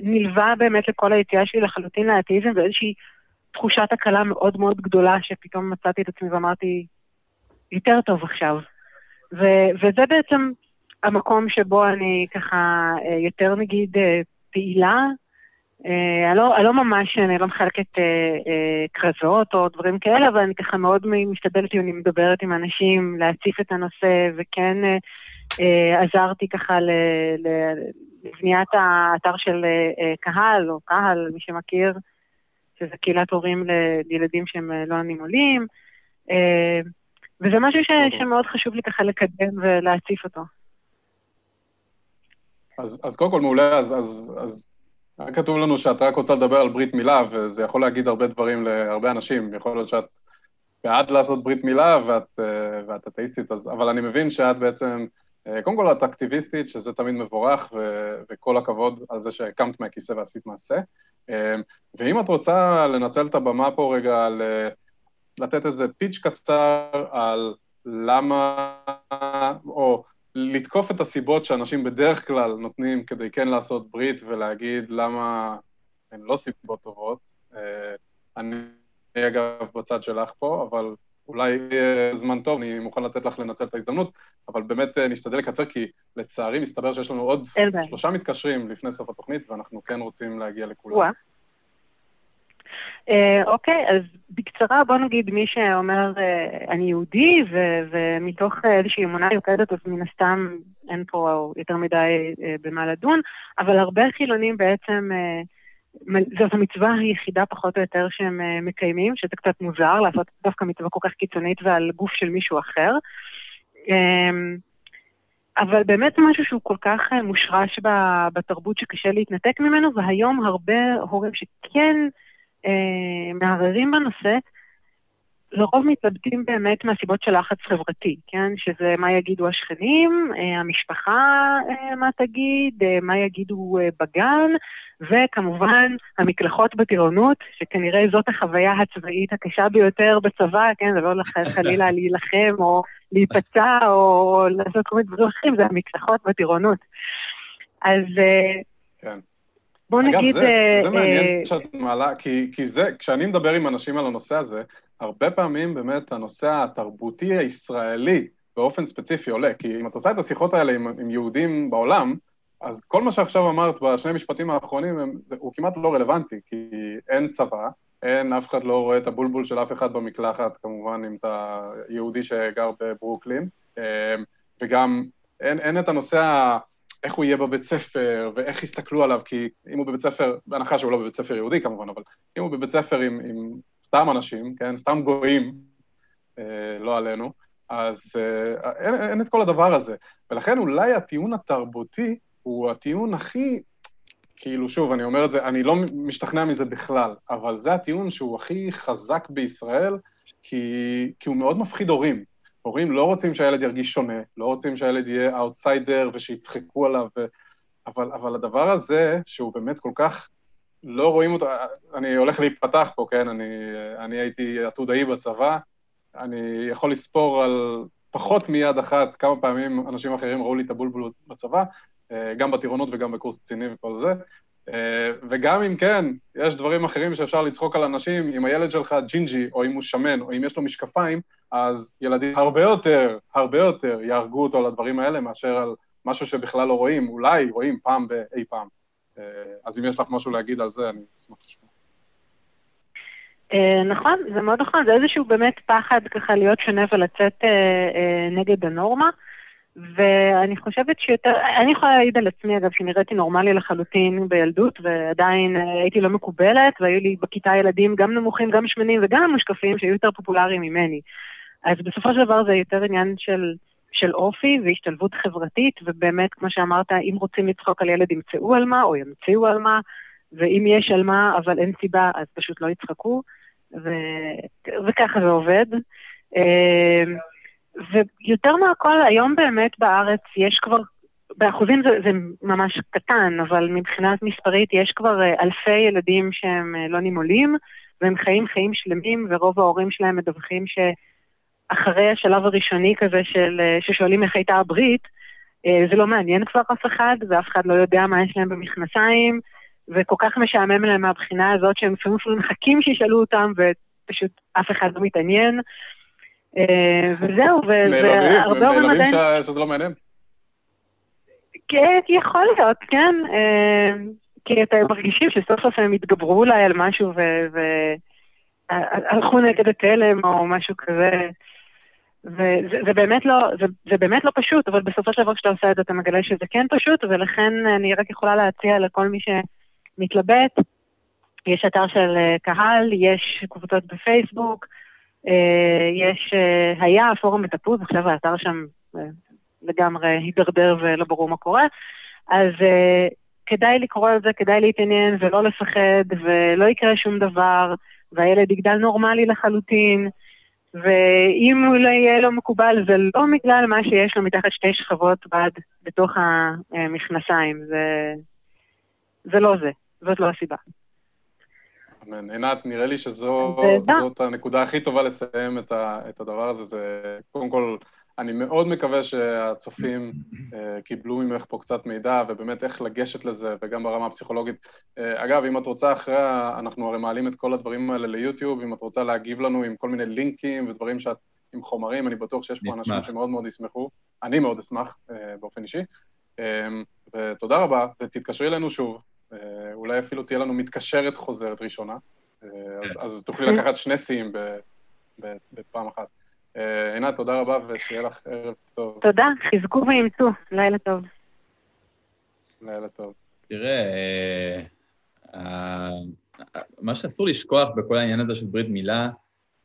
נלווה באמת לכל היציאה שלי לחלוטין לאתאיזם, ואיזושהי תחושת הקלה מאוד מאוד גדולה, שפתאום מצאתי את עצמי ואמרתי, יותר טוב עכשיו. ו- וזה בעצם המקום שבו אני ככה אה, יותר נגיד אה, פעילה. אה, אני לא, אני לא ממש, אני לא מחלקת כרזות או דברים כאלה, אבל אני ככה מאוד משתדלת, אני מדברת עם אנשים, להציף את הנושא, וכן עזרתי ככה לבניית האתר של קהל, או קהל, מי שמכיר, שזה קהילת הורים לילדים שהם לא עניים עולים. וזה משהו ש, שמאוד חשוב לי ככה לקדם ולהציף אותו.
אז, אז קודם כל מעולה, אז, אז, אז היה כתוב לנו שאת רק רוצה לדבר על ברית מילה, וזה יכול להגיד הרבה דברים להרבה אנשים. יכול להיות שאת בעד לעשות ברית מילה ואת, אה, ואת אתאיסטית, אז, אבל אני מבין שאת בעצם, אה, קודם כל את אקטיביסטית, שזה תמיד מבורך, ו, וכל הכבוד על זה שהקמת מהכיסא ועשית מעשה. אה, ואם את רוצה לנצל את הבמה פה רגע על לתת איזה פיץ' קצר על למה, או לתקוף את הסיבות שאנשים בדרך כלל נותנים כדי כן לעשות ברית ולהגיד למה הן לא סיבות טובות. אה, אני אגב בצד שלך פה, אבל אולי זמן טוב, אני מוכן לתת לך לנצל את ההזדמנות, אבל באמת אה, נשתדל לקצר, כי לצערי מסתבר שיש לנו עוד שלושה מתקשרים לפני סוף התוכנית, ואנחנו כן רוצים להגיע לכולם.
אה, אוקיי, אז בקצרה בוא נגיד מי שאומר uh, אני יהודי, ומתוך uh, איזושהי אמונה יוקדת, אז מן הסתם אין פה יותר מדי במה לדון, אבל הרבה חילונים בעצם, זאת המצווה היחידה פחות או יותר שהם מקיימים, שזה קצת מוזר לעשות דווקא מצווה כל כך קיצונית ועל גוף של מישהו אחר. אבל באמת משהו שהוא כל כך מושרש בתרבות שקשה להתנתק ממנו, והיום הרבה הורים שכן אה, מערערים בנושא, לרוב מתלבטים באמת מהסיבות של לחץ חברתי, כן? שזה מה יגידו השכנים, אה, המשפחה אה, מה תגיד, מה יגידו בגן, וכמובן המקלחות בטירונות, שכנראה זאת החוויה הצבאית הקשה ביותר בצבא, כן? זה לא חלילה להילחם או להיפצע או לעשות כל מיני דברים אחרים, זה המקלחות בטירונות. אז... כן. בוא נגיד... אגב,
זה, זה מעניין אה, שאת מעלה, כי, כי זה, כשאני מדבר עם אנשים על הנושא הזה, הרבה פעמים באמת הנושא התרבותי הישראלי באופן ספציפי עולה, כי אם את עושה את השיחות האלה עם, עם יהודים בעולם, אז כל מה שעכשיו אמרת בשני משפטים האחרונים, הם, זה, הוא כמעט לא רלוונטי, כי אין צבא, אין, אף אחד לא רואה את הבולבול של אף אחד במקלחת, כמובן, אם אתה יהודי שגר בברוקלין, אה, וגם אין, אין את הנושא איך הוא יהיה בבית ספר, ואיך יסתכלו עליו, כי אם הוא בבית ספר, בהנחה שהוא לא בבית ספר יהודי כמובן, אבל אם הוא בבית ספר עם, עם סתם אנשים, כן, סתם גויים, אה, לא עלינו, אז אה, אין, אין את כל הדבר הזה. ולכן אולי הטיעון התרבותי הוא הטיעון הכי, כאילו, שוב, אני אומר את זה, אני לא משתכנע מזה בכלל, אבל זה הטיעון שהוא הכי חזק בישראל, כי, כי הוא מאוד מפחיד הורים. הורים לא רוצים שהילד ירגיש שונה, לא רוצים שהילד יהיה אאוטסיידר ושיצחקו עליו, ו... אבל, אבל הדבר הזה, שהוא באמת כל כך לא רואים אותו, אני הולך להיפתח פה, כן? אני, אני הייתי עתודאי בצבא, אני יכול לספור על פחות מיד אחת כמה פעמים אנשים אחרים ראו לי את הבולבול בצבא, אה, גם בטירונות וגם בקורס קצינים וכל זה, אה, וגם אם כן, יש דברים אחרים שאפשר לצחוק על אנשים, אם הילד שלך ג'ינג'י, או אם הוא שמן, או אם יש לו משקפיים, אז ילדים הרבה יותר, הרבה יותר יהרגו אותו על הדברים האלה מאשר על משהו שבכלל לא רואים, אולי רואים פעם באי פעם. אה, אז אם יש לך משהו להגיד על זה, אני אשמח לשמוע.
אה, נכון, זה מאוד נכון, זה איזשהו באמת פחד ככה להיות שונה ולצאת נגד הנורמה. ואני חושבת שיותר, אני יכולה להעיד על עצמי, אגב, שנראיתי נורמלי לחלוטין בילדות, ועדיין אה, הייתי לא מקובלת, והיו לי בכיתה ילדים גם נמוכים, גם שמנים וגם משקפים שהיו יותר פופולריים ממני. אז בסופו של דבר זה יותר עניין של, של אופי והשתלבות חברתית, ובאמת, כמו שאמרת, אם רוצים לצחוק על ילד, ימצאו על מה, או ימציאו על מה, ואם יש על מה, אבל אין סיבה, אז פשוט לא יצחקו, ו... וככה זה עובד. ויותר מהכל, היום באמת בארץ יש כבר, באחוזים זה, זה ממש קטן, אבל מבחינת מספרית יש כבר אלפי ילדים שהם לא נימולים, והם חיים חיים שלמים, ורוב ההורים שלהם מדווחים שאחרי השלב הראשוני כזה של, ששואלים איך הייתה הברית, זה לא מעניין כבר אף אחד, ואף אחד לא יודע מה יש להם במכנסיים, וכל כך משעמם להם מהבחינה הזאת שהם לפעמים אפילו מחכים שישאלו אותם, ופשוט אף אחד לא מתעניין. אה, וזהו,
והרבה הורים עדיין... נעלבים שזה לא מעניין?
כן, יכול להיות, כן. אה, כי אתם מרגישים שסוף סוף הם התגברו אולי על משהו והלכו נגד התלם או משהו כזה. וזה באמת, לא, זה, זה באמת לא פשוט, אבל בסופו של דבר כשאתה עושה את זה אתה מגלה שזה כן פשוט, ולכן אני רק יכולה להציע לכל מי שמתלבט, יש אתר של אה, קהל, יש קבוצות בפייסבוק, אה, יש, אה, היה פורום מטפוז, עכשיו האתר שם לגמרי הידרדר ולא ברור מה קורה, אז כדאי לקרוא על זה, כדאי להתעניין ולא לפחד, ולא יקרה שום דבר, והילד יגדל נורמלי לחלוטין. ואם הוא לא יהיה לו מקובל, זה לא בגלל מה שיש לו מתחת שתי שכבות בד בתוך המכנסיים, זה, זה לא זה, זאת לא הסיבה.
אמן. עינת, נראה לי שזאת הנקודה הכי טובה לסיים את, ה, את הדבר הזה, זה קודם כל אני מאוד מקווה שהצופים uh, קיבלו ממך פה קצת מידע, ובאמת איך לגשת לזה, וגם ברמה הפסיכולוגית. Uh, אגב, אם את רוצה אחרי, אנחנו הרי מעלים את כל הדברים האלה ליוטיוב, אם את רוצה להגיב לנו עם כל מיני לינקים ודברים שאת, עם חומרים, אני בטוח שיש פה אנשים שמאוד מאוד ישמחו. אני מאוד אשמח, uh, באופן אישי. ותודה רבה, ותתקשרי אלינו שוב. אולי אפילו תהיה לנו מתקשרת חוזרת ראשונה. אז, אז תוכלי לקחת שני שיאים בפעם אחת. אה, עינת, תודה רבה ושיהיה לך ערב טוב.
תודה, חזקו ואימצו, לילה טוב.
לילה טוב.
תראה, אה, מה שאסור לשכוח בכל העניין הזה של ברית מילה,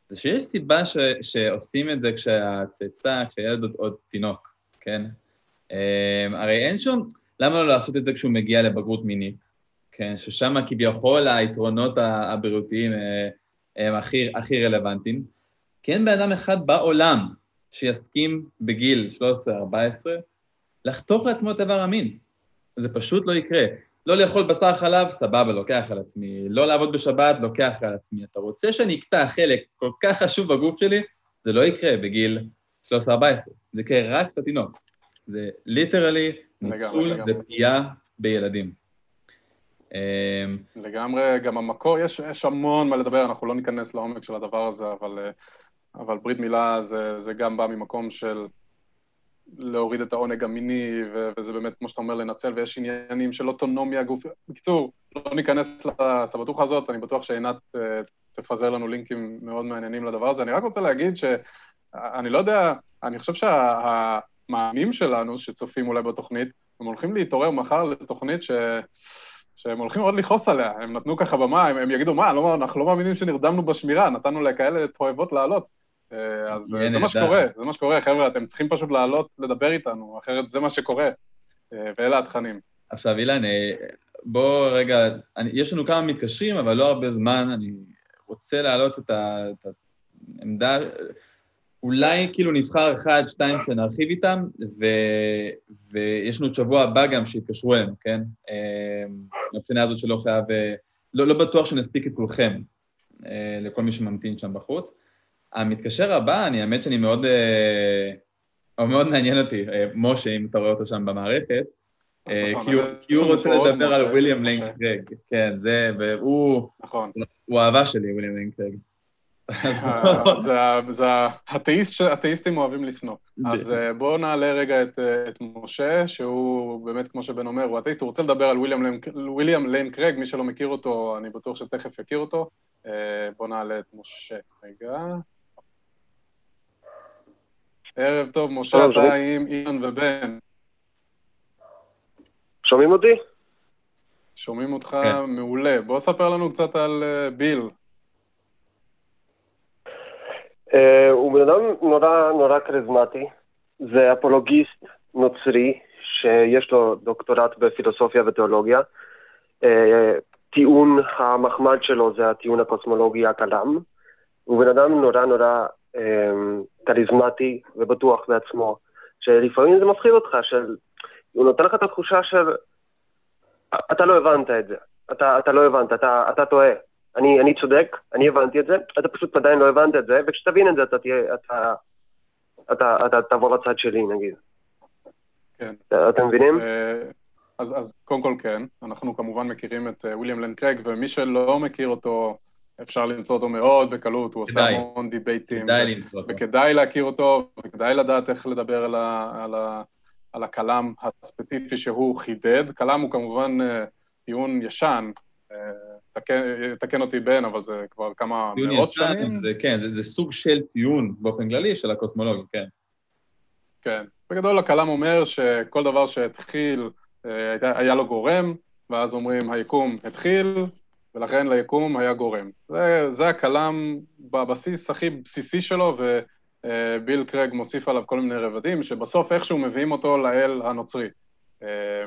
זה שיש סיבה ש, שעושים את זה כשהצאצא, כשהילד עוד, עוד תינוק, כן? אה, הרי אין שום, למה לא לעשות את זה כשהוא מגיע לבגרות מינית, כן? ששם כביכול היתרונות הבריאותיים הם הכי, הכי רלוונטיים. כי אין בן אדם אחד בעולם שיסכים בגיל 13-14 לחתוך לעצמו את איבר המין. זה פשוט לא יקרה. לא לאכול בשר חלב, סבבה, לוקח על עצמי. לא לעבוד בשבת, לוקח על עצמי. אתה רוצה שאני אקטע חלק כל כך חשוב בגוף שלי, זה לא יקרה בגיל 13-14. זה יקרה רק כשאתה תינוק. זה ליטרלי ניצול ופגיעה בילדים.
אמ, לגמרי, גם המקור, יש, יש המון מה לדבר, אנחנו לא ניכנס לעומק של הדבר הזה, אבל uh, אבל ברית מילה זה, זה גם בא ממקום של להוריד את העונג המיני, ו- וזה באמת, כמו שאתה אומר, לנצל, ויש עניינים של אוטונומיה גוף... בקיצור, לא ניכנס לסבתוכה הזאת, אני בטוח שעינת uh, תפזר לנו לינקים מאוד מעניינים לדבר הזה. אני רק רוצה להגיד שאני לא יודע, אני חושב שהמאמנים שה- שלנו, שצופים אולי בתוכנית, הם הולכים להתעורר מחר לתוכנית ש... שהם הולכים עוד לכעוס עליה, הם נתנו ככה במה, הם, הם יגידו, מה, לא, אנחנו לא מאמינים שנרדמנו בשמירה, נתנו לכאלה תועבות לעלות. אה, אז אה, זה מה שקורה, זה מה שקורה, חבר'ה, אתם צריכים פשוט לעלות לדבר איתנו, אחרת זה מה שקורה, אה, ואלה התכנים.
עכשיו, אילן, בוא רגע, אני, יש לנו כמה מתקשרים, אבל לא הרבה זמן, אני רוצה להעלות את, ה, את העמדה, אולי כאילו נבחר אחד, שתיים שנרחיב איתם, ו, ויש לנו את שבוע הבא גם שיתקשרו אלינו, כן? מבחינה הזאת שלא חייב, לא, לא בטוח שנספיק את כולכם, לכל מי שממתין שם בחוץ. המתקשר הבא, אני האמת שאני מאוד, אה, הוא מאוד מעניין אותי, אה, משה, אם אתה רואה אותו שם במערכת, אה, נכון, כי הוא רוצה לדבר על וויליאם ליין קרג, כן, זה, והוא, נכון, הוא אהבה שלי, וויליאם ליין קרג.
זה האתאיסטים אוהבים לשנוא. אז בואו נעלה רגע את משה, שהוא באמת, כמו שבן אומר, הוא אתאיסט, הוא רוצה לדבר על וויליאם ליין קרג, מי שלא מכיר אותו, אני בטוח שתכף יכיר אותו. בואו נעלה את משה רגע. ערב טוב, משה, אתה עם אילן ובן.
שומעים אותי?
שומעים אותך כן. מעולה. בוא ספר לנו קצת על uh, ביל.
Uh, הוא בן אדם נורא נורא כריזמטי. זה אפולוגיסט נוצרי שיש לו דוקטורט בפילוסופיה ותיאולוגיה. Uh, טיעון המחמד שלו זה הטיעון הקוסמולוגי הקלאם. הוא בן אדם נורא נורא כריזמטי ובטוח בעצמו, שלפעמים זה מפחיד אותך, של... הוא נותן לך את התחושה של אתה לא הבנת את זה, אתה, אתה לא הבנת, אתה, אתה טועה. אני, אני צודק, אני הבנתי את זה, אתה פשוט עדיין לא הבנת את זה, וכשתבין את זה אתה תהיה, אתה, אתה, אתה, אתה תעבור לצד שלי נגיד.
כן.
אתם מבינים?
אה, אז, אז קודם כל כן, אנחנו כמובן מכירים את וויליאם לן קרייג, ומי שלא מכיר אותו, אפשר למצוא אותו מאוד בקלות, הוא עושה המון דיבייטים.
כדאי למצוא אותו.
וכדאי להכיר אותו, וכדאי לדעת איך לדבר על, ה, על, ה, על הכלם הספציפי שהוא חידד. כלם הוא כמובן אה, טיעון ישן, אה, תקן, תקן אותי בן, אבל זה כבר כמה מאות ישן, שנים.
זה, כן, זה, זה סוג של טיעון באופן כללי של הקוסמולוגיה, כן.
כן. בגדול הכלם אומר שכל דבר שהתחיל, אה, היה לו גורם, ואז אומרים היקום התחיל, ולכן ליקום היה גורם. זה, זה הכלם בבסיס הכי בסיסי שלו, וביל קרג מוסיף עליו כל מיני רבדים, שבסוף איכשהו מביאים אותו לאל הנוצרי. אה,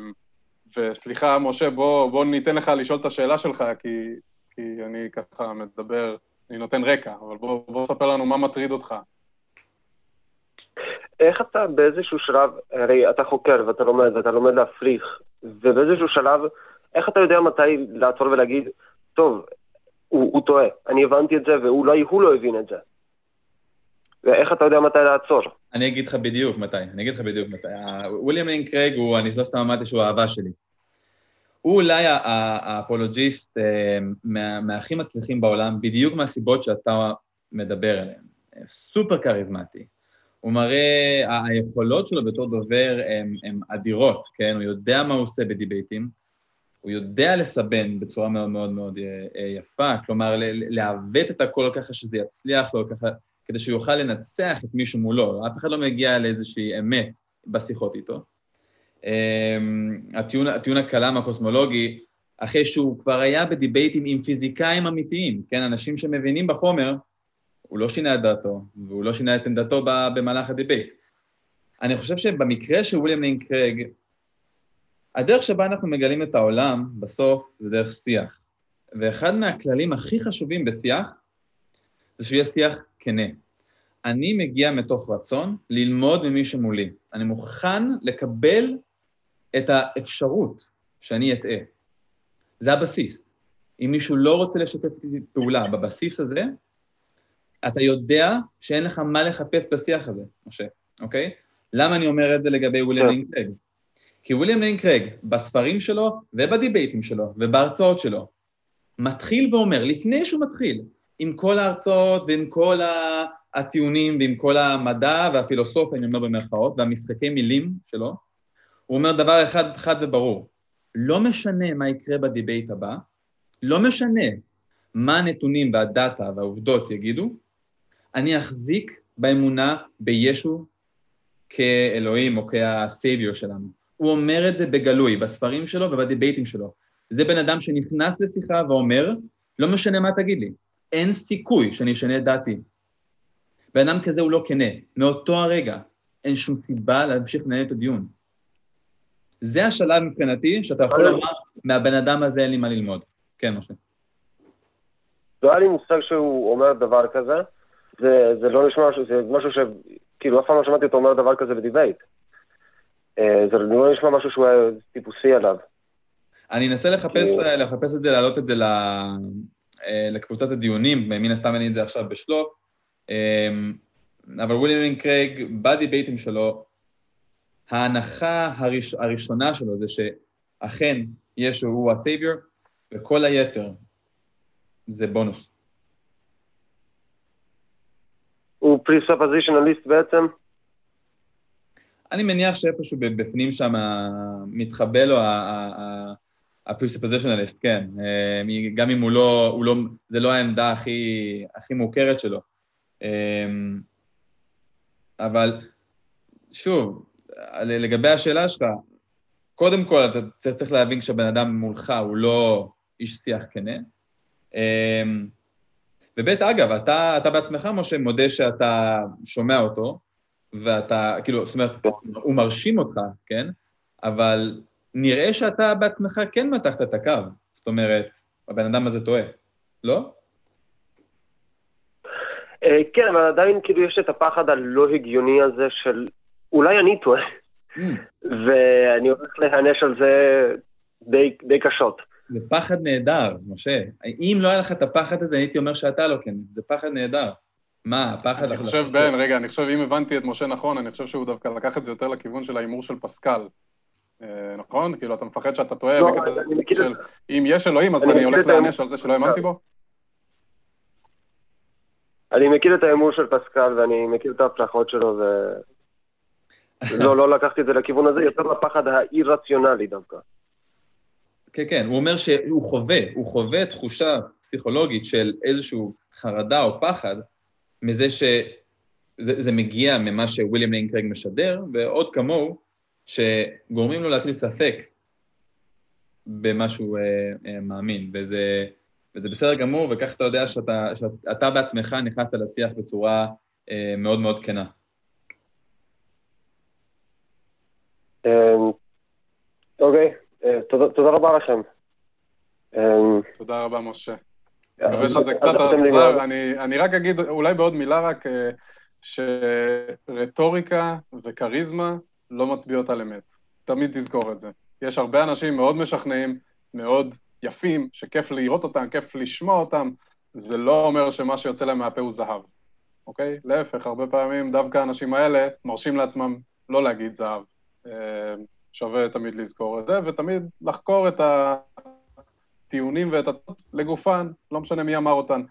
וסליחה, משה, בוא, בוא ניתן לך לשאול את השאלה שלך, כי, כי אני ככה מדבר, אני נותן רקע, אבל בוא, בוא ספר לנו מה מטריד אותך.
איך אתה באיזשהו שלב, הרי אתה חוקר ואתה לומד ואתה לומד להפריך, ובאיזשהו שלב, איך אתה יודע מתי לעצור ולהגיד, טוב, הוא, הוא טועה, אני הבנתי את זה ואולי הוא לא הבין את זה. ואיך אתה יודע מתי לעצור?
אני אגיד לך בדיוק מתי, אני אגיד לך בדיוק מתי. וויליאם לין קרייג הוא, אני לא סתם אמרתי שהוא האהבה שלי. הוא אולי האפולוגיסט אה, מהכי מצליחים בעולם, בדיוק מהסיבות שאתה מדבר עליהן. סופר כריזמטי. הוא מראה, היכולות שלו בתור דובר הן אדירות, כן? הוא יודע מה הוא עושה בדיבייטים, הוא יודע לסבן בצורה מאוד מאוד מאוד אה, אה, יפה, כלומר, לעוות את הכל ככה שזה יצליח לו, ככה, כדי שהוא יוכל לנצח את מישהו מולו. אף אחד לא מגיע לאיזושהי אמת בשיחות איתו. אמ, הטיעון, הטיעון הקלם הקוסמולוגי, אחרי שהוא כבר היה ב debate ים עם פיזיקאים אמיתיים, כן, אנשים שמבינים בחומר, הוא לא שינה את דעתו, והוא לא שינה את עמדתו במהלך ה debate. אני חושב שבמקרה של וויליאם לין קרייג, הדרך שבה אנחנו מגלים את העולם, בסוף, זה דרך שיח. ואחד מהכללים הכי חשובים בשיח, זה שהוא יהיה שיח כנה. אני מגיע מתוך רצון ללמוד ממי שמולי. אני מוכן לקבל את האפשרות שאני אטעה. זה הבסיס. אם מישהו לא רוצה לשתף פעולה בבסיס הזה, אתה יודע שאין לך מה לחפש בשיח הזה, משה, אוקיי? למה אני אומר את זה לגבי וויליאם כן. כי וויליאם לינקרג, בספרים שלו ובדיבייטים שלו ובהרצאות שלו, מתחיל ואומר, לפני שהוא מתחיל, עם כל ההרצאות ועם כל הטיעונים ועם כל המדע והפילוסופיה, אני אומר במרכאות, והמשחקי מילים שלו, הוא אומר דבר אחד חד וברור, לא משנה מה יקרה בדיבייט הבא, לא משנה מה הנתונים והדאטה והעובדות יגידו, אני אחזיק באמונה בישו כאלוהים או כהסייביור שלנו. הוא אומר את זה בגלוי, בספרים שלו ובדיבייטים שלו. זה בן אדם שנכנס לשיחה ואומר, לא משנה מה תגיד לי, אין סיכוי שאני אשנה את דעתי. בן אדם כזה הוא לא כנה. מאותו הרגע אין שום סיבה להמשיך לנהל את הדיון. זה השלב מבחינתי, שאתה יכול לומר, מהבן אדם הזה אין לי מה ללמוד. כן, משה.
לא היה לי מושג שהוא אומר דבר כזה, זה, זה לא נשמע, זה משהו ש... כאילו, אף פעם לא שמעתי אותו אומר דבר כזה ב debate. אה, זה לא נשמע משהו שהוא היה טיפוסי עליו.
אני אנסה לחפש, לחפש את זה, להעלות את זה אה, לקבוצת הדיונים, מן הסתם אין לי את זה עכשיו בשלוף, אה, אבל וויליאם קרייג, ב debate ים שלו, ההנחה הראש, הראשונה שלו זה שאכן ישו הוא הסייביור, וכל היתר זה בונוס.
הוא פריספוזיציונליסט בעצם?
אני מניח שאיפשהו בפנים שם מתחבא לו ה-presuppositionalist, כן. אה, גם אם הוא לא, הוא לא, זה לא העמדה הכי, הכי מוכרת שלו. אה, אבל שוב, לגבי השאלה שלך, קודם כל אתה צריך להבין שהבן אדם מולך הוא לא איש שיח כנה. אה, וב' אגב, אתה, אתה בעצמך, משה, מודה שאתה שומע אותו, ואתה, כאילו, זאת אומרת, הוא מרשים אותך, כן? אבל נראה שאתה בעצמך כן מתחת את הקו. זאת אומרת, הבן אדם הזה טועה, לא?
אה, כן, אבל עדיין כאילו יש את הפחד הלא הגיוני הזה של אולי אני טועה, mm. ואני הולך להיענש על זה די, די קשות.
זה פחד נהדר, משה. אם לא היה לך את הפחד הזה, הייתי אומר שאתה לא כן. זה פחד נהדר. מה, הפחד...
אני חושב, בן, רגע, אני חושב, אם הבנתי את משה נכון, אני חושב שהוא דווקא לקח את זה יותר לכיוון של ההימור של פסקל. אה, נכון? כאילו, אתה מפחד שאתה טועה לא, בקטע של אם יש אלוהים, אז אני הולך להיענש על זה שלא האמנתי בו?
אני מכיר את ההימור של פסקל ואני מכיר את ההצלחות שלו, ו... לא, לא לקחתי את זה לכיוון הזה, יותר לפחד האי-רציונלי דווקא.
כן, כן, הוא אומר שהוא חווה, הוא חווה תחושה פסיכולוגית של איזושהי חרדה או פחד מזה שזה מגיע ממה שוויליאם ליין קרייג משדר, ועוד כמוהו, שגורמים לו להטיל ספק במה שהוא אה, אה, מאמין, וזה, וזה בסדר גמור, וכך אתה יודע שאתה, שאתה בעצמך נכנסת לשיח בצורה אה, מאוד מאוד כנה.
אמ, אוקיי, אה, תודה רבה לכם.
אמ, תודה רבה, משה. אני מקווה שזה קצת עזר. אני רק אגיד, אולי בעוד מילה רק, אה, שרטוריקה וכריזמה לא מצביעות על אמת. תמיד תזכור את זה. יש הרבה אנשים מאוד משכנעים, מאוד יפים, שכיף לראות אותם, כיף לשמוע אותם, זה לא אומר שמה שיוצא להם מהפה הוא זהב, אוקיי? להפך, הרבה פעמים דווקא האנשים האלה מרשים לעצמם לא להגיד זהב. אה, שווה תמיד לזכור את זה, ותמיד לחקור את הטיעונים ואת הטעות לגופן, לא משנה מי אמר אותן.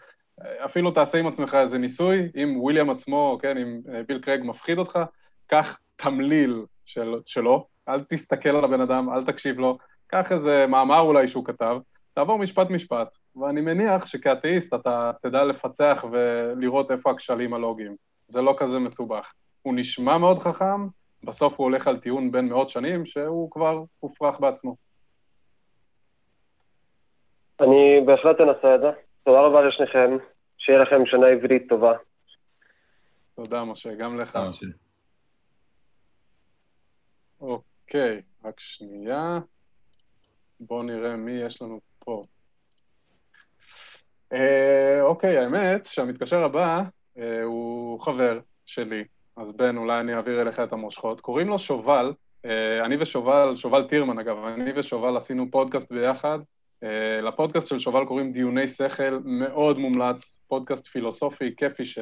אפילו תעשה עם עצמך איזה ניסוי, אם וויליאם עצמו, כן, אם אה, ביל קרייג מפחיד אותך, קח תמליל של, שלו, אל תסתכל על הבן אדם, אל תקשיב לו, קח איזה מאמר אולי שהוא כתב, תעבור משפט-משפט, ואני מניח שכאתאיסט אתה תדע לפצח ולראות איפה הכשלים הלוגיים. זה לא כזה מסובך. הוא נשמע מאוד חכם, בסוף הוא הולך על טיעון בין מאות שנים, שהוא כבר הופרך בעצמו.
אני בהחלט אנסה את זה. תודה רבה לשניכם, שיהיה לכם שנה עברית טובה.
תודה, משה, גם לך. אוקיי, רק שנייה. בואו נראה מי יש לנו פה. אה, אוקיי, האמת שהמתקשר הבא אה, הוא חבר שלי, אז בן, אולי אני אעביר אליך את המושכות. קוראים לו שובל, אה, אני ושובל, שובל טירמן אגב, אני ושובל עשינו פודקאסט ביחד. אה, לפודקאסט של שובל קוראים דיוני שכל, מאוד מומלץ, פודקאסט פילוסופי, כיפי, ש,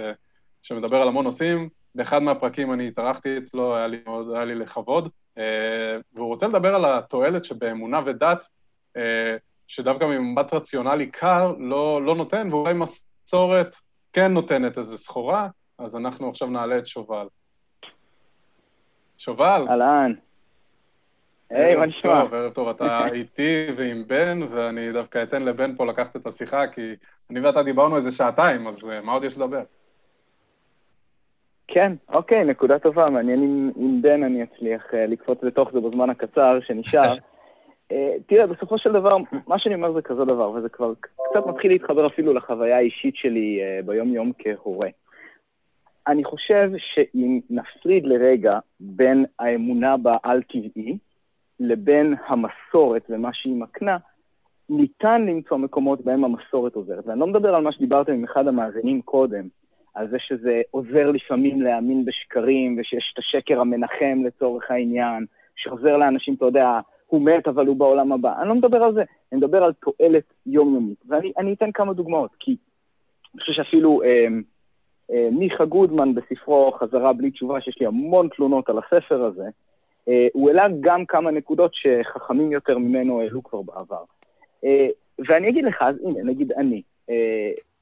שמדבר על המון נושאים. באחד מהפרקים אני התארחתי אצלו, היה לי, מאוד, היה לי לכבוד, אה, והוא רוצה לדבר על התועלת שבאמונה ודת, שדווקא ממבט רציונלי קר לא, לא נותן, ואולי מסורת כן נותנת איזו סחורה, אז אנחנו עכשיו נעלה את שובל. שובל.
אהלן. היי, מה נשמע?
טוב, ערב טוב, אתה איתי ועם בן, ואני דווקא אתן לבן פה לקחת את השיחה, כי אני ואתה דיברנו איזה שעתיים, אז אה, מה עוד יש לדבר?
כן, אוקיי, נקודה טובה, מעניין אם, אם בן אני אצליח uh, לקפוץ לתוך זה בזמן הקצר שנשאר. uh, תראה, בסופו של דבר, מה שאני אומר זה כזה דבר, וזה כבר קצת מתחיל להתחבר אפילו לחוויה האישית שלי ביום-יום כהורה. אני חושב שאם נפריד לרגע בין האמונה בעל-טבעי לבין המסורת ומה שהיא מקנה, ניתן למצוא מקומות בהם המסורת עוזרת. ואני לא מדבר על מה שדיברתם עם אחד המאזינים קודם, על זה שזה עוזר לפעמים להאמין בשקרים, ושיש את השקר המנחם לצורך העניין, שעוזר לאנשים, אתה יודע, הוא מת אבל הוא בעולם הבא. אני לא מדבר על זה, אני מדבר על תועלת יומיומית. ואני אתן כמה דוגמאות, כי אני חושב שאפילו... אה, אה, מיכה גודמן בספרו חזרה בלי תשובה, שיש לי המון תלונות על הספר הזה, הוא העלה גם כמה נקודות שחכמים יותר ממנו העלו כבר בעבר. אה, ואני אגיד לך, אז הנה, נגיד אני,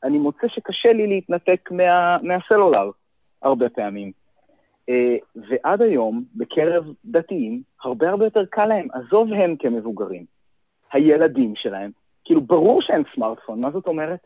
אני מוצא שקשה לי להתנתק מה, מהסלולר הרבה פעמים. ועד היום, בקרב דתיים, הרבה הרבה יותר קל להם, עזוב הם כמבוגרים, הילדים שלהם, כאילו, ברור שאין סמארטפון, מה זאת אומרת?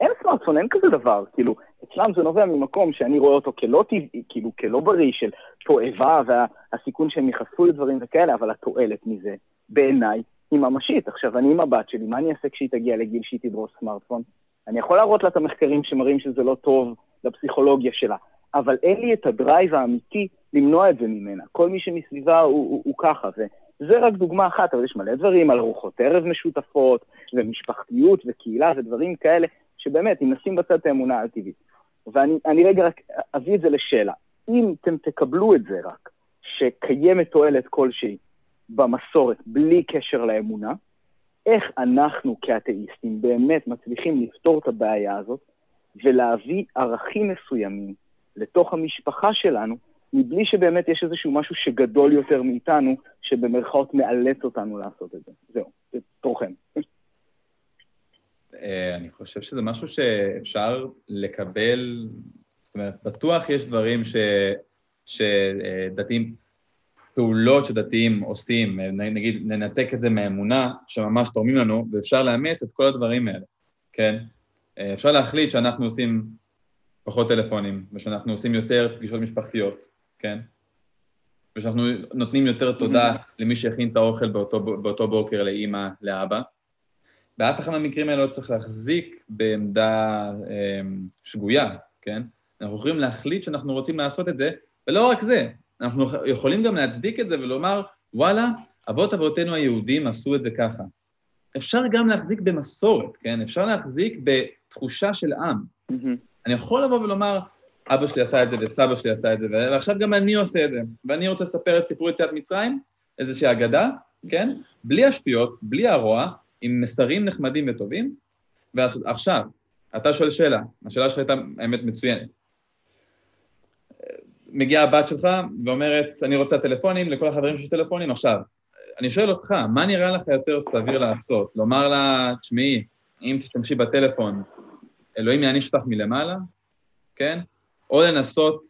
אין סמארטפון, אין כזה דבר. כאילו, אצלם זה נובע ממקום שאני רואה אותו כלא טבעי, כאילו, כלא בריא, של תועבה והסיכון שהם ייחשפו לדברים וכאלה, אבל התועלת מזה, בעיניי, היא ממשית. עכשיו, אני עם הבת שלי, מה אני אעשה כשהיא תגיע לגיל שהיא תדרוס סמארטפון? אני יכול להראות לה את המחקרים שמראים שזה לא טוב לפסיכולוגיה שלה, אבל אין לי את הדרייב האמיתי למנוע את זה ממנה. כל מי שמסביבה הוא, הוא, הוא ככה, וזה רק דוגמה אחת, אבל יש מלא דברים על ארוחות ערב משותפות, ומשפחתיות וקהילה ודברים כאלה, שבאמת, אם נשים בצד את האמונה האל-טבעית. ואני רגע רק אביא את זה לשאלה. אם אתם תקבלו את זה רק, שקיימת תועלת כלשהי במסורת בלי קשר לאמונה, איך אנחנו כאתאיסטים באמת מצליחים לפתור את הבעיה הזאת ולהביא ערכים מסוימים לתוך המשפחה שלנו, מבלי שבאמת יש איזשהו משהו שגדול יותר מאיתנו, שבמרכאות מאלץ אותנו לעשות את זה. זהו, זה תורכם.
אה, אני חושב שזה משהו שאפשר לקבל, זאת אומרת, בטוח יש דברים ש, שדתיים, פעולות שדתיים עושים, נגיד ננתק את זה מהאמונה, שממש תורמים לנו, ואפשר לאמץ את כל הדברים האלה, כן? אה, אפשר להחליט שאנחנו עושים פחות טלפונים, ושאנחנו עושים יותר פגישות משפחתיות, כן? ושאנחנו נותנים יותר תודה mm-hmm. למי שהכין את האוכל באותו, באותו בוקר לאימא, לאבא. באף אחד מהמקרים האלה לא צריך להחזיק בעמדה אה, שגויה, כן? אנחנו יכולים להחליט שאנחנו רוצים לעשות את זה, ולא רק זה, אנחנו יכולים גם להצדיק את זה ולומר, וואלה, אבות אבותינו היהודים עשו את זה ככה. אפשר גם להחזיק במסורת, כן? אפשר להחזיק בתחושה של עם. Mm-hmm. אני יכול לבוא ולומר, אבא שלי עשה את זה וסבא שלי עשה את זה, ועכשיו גם אני עושה את זה, ואני רוצה לספר את סיפור יציאת מצרים, איזושהי אגדה, כן? בלי השטויות, בלי הרוע, עם מסרים נחמדים וטובים, ועכשיו, אתה שואל שאלה, השאלה שלך הייתה האמת מצוינת. מגיעה הבת שלך ואומרת, אני רוצה טלפונים, לכל החברים שיש טלפונים, עכשיו, אני שואל אותך, מה נראה לך יותר סביר לעשות? לומר לה, תשמעי, אם תשתמשי בטלפון, אלוהים יעניש אותך מלמעלה, כן? או לנסות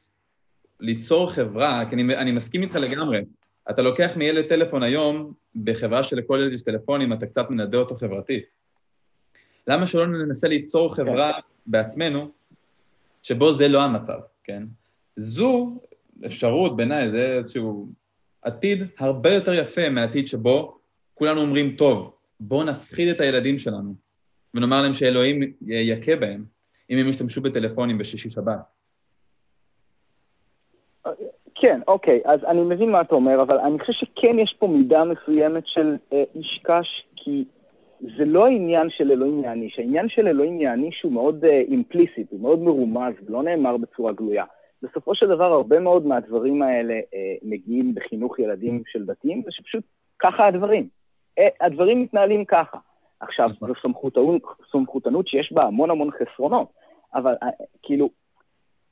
ליצור חברה, כי אני, אני מסכים איתך לגמרי, אתה לוקח מילד טלפון היום, בחברה שלכל ילד יש טלפונים, אתה קצת מנדה אותו חברתית. למה שלא ננסה ליצור חברה בעצמנו, שבו זה לא המצב, כן? זו אפשרות בעיניי, זה איזשהו עתיד הרבה יותר יפה מהעתיד שבו כולנו אומרים, טוב, בואו נפחיד את הילדים שלנו ונאמר להם שאלוהים יכה בהם אם הם ישתמשו בטלפונים בשישי שבת.
כן, אוקיי, אז אני מבין מה אתה אומר, אבל אני חושב שכן יש פה מידה מסוימת של אה, איש קש, כי זה לא העניין של אלוהים יעניש, העניין של אלוהים יעניש הוא מאוד אימפליסיט, uh, הוא מאוד מרומז, לא נאמר בצורה גלויה. בסופו של דבר, הרבה מאוד מהדברים האלה אה, מגיעים בחינוך ילדים של דתיים, ושפשוט ככה הדברים. אה, הדברים מתנהלים ככה. עכשיו, נכון. זו סמכותנות, סמכותנות שיש בה המון המון חסרונות, אבל אה, כאילו,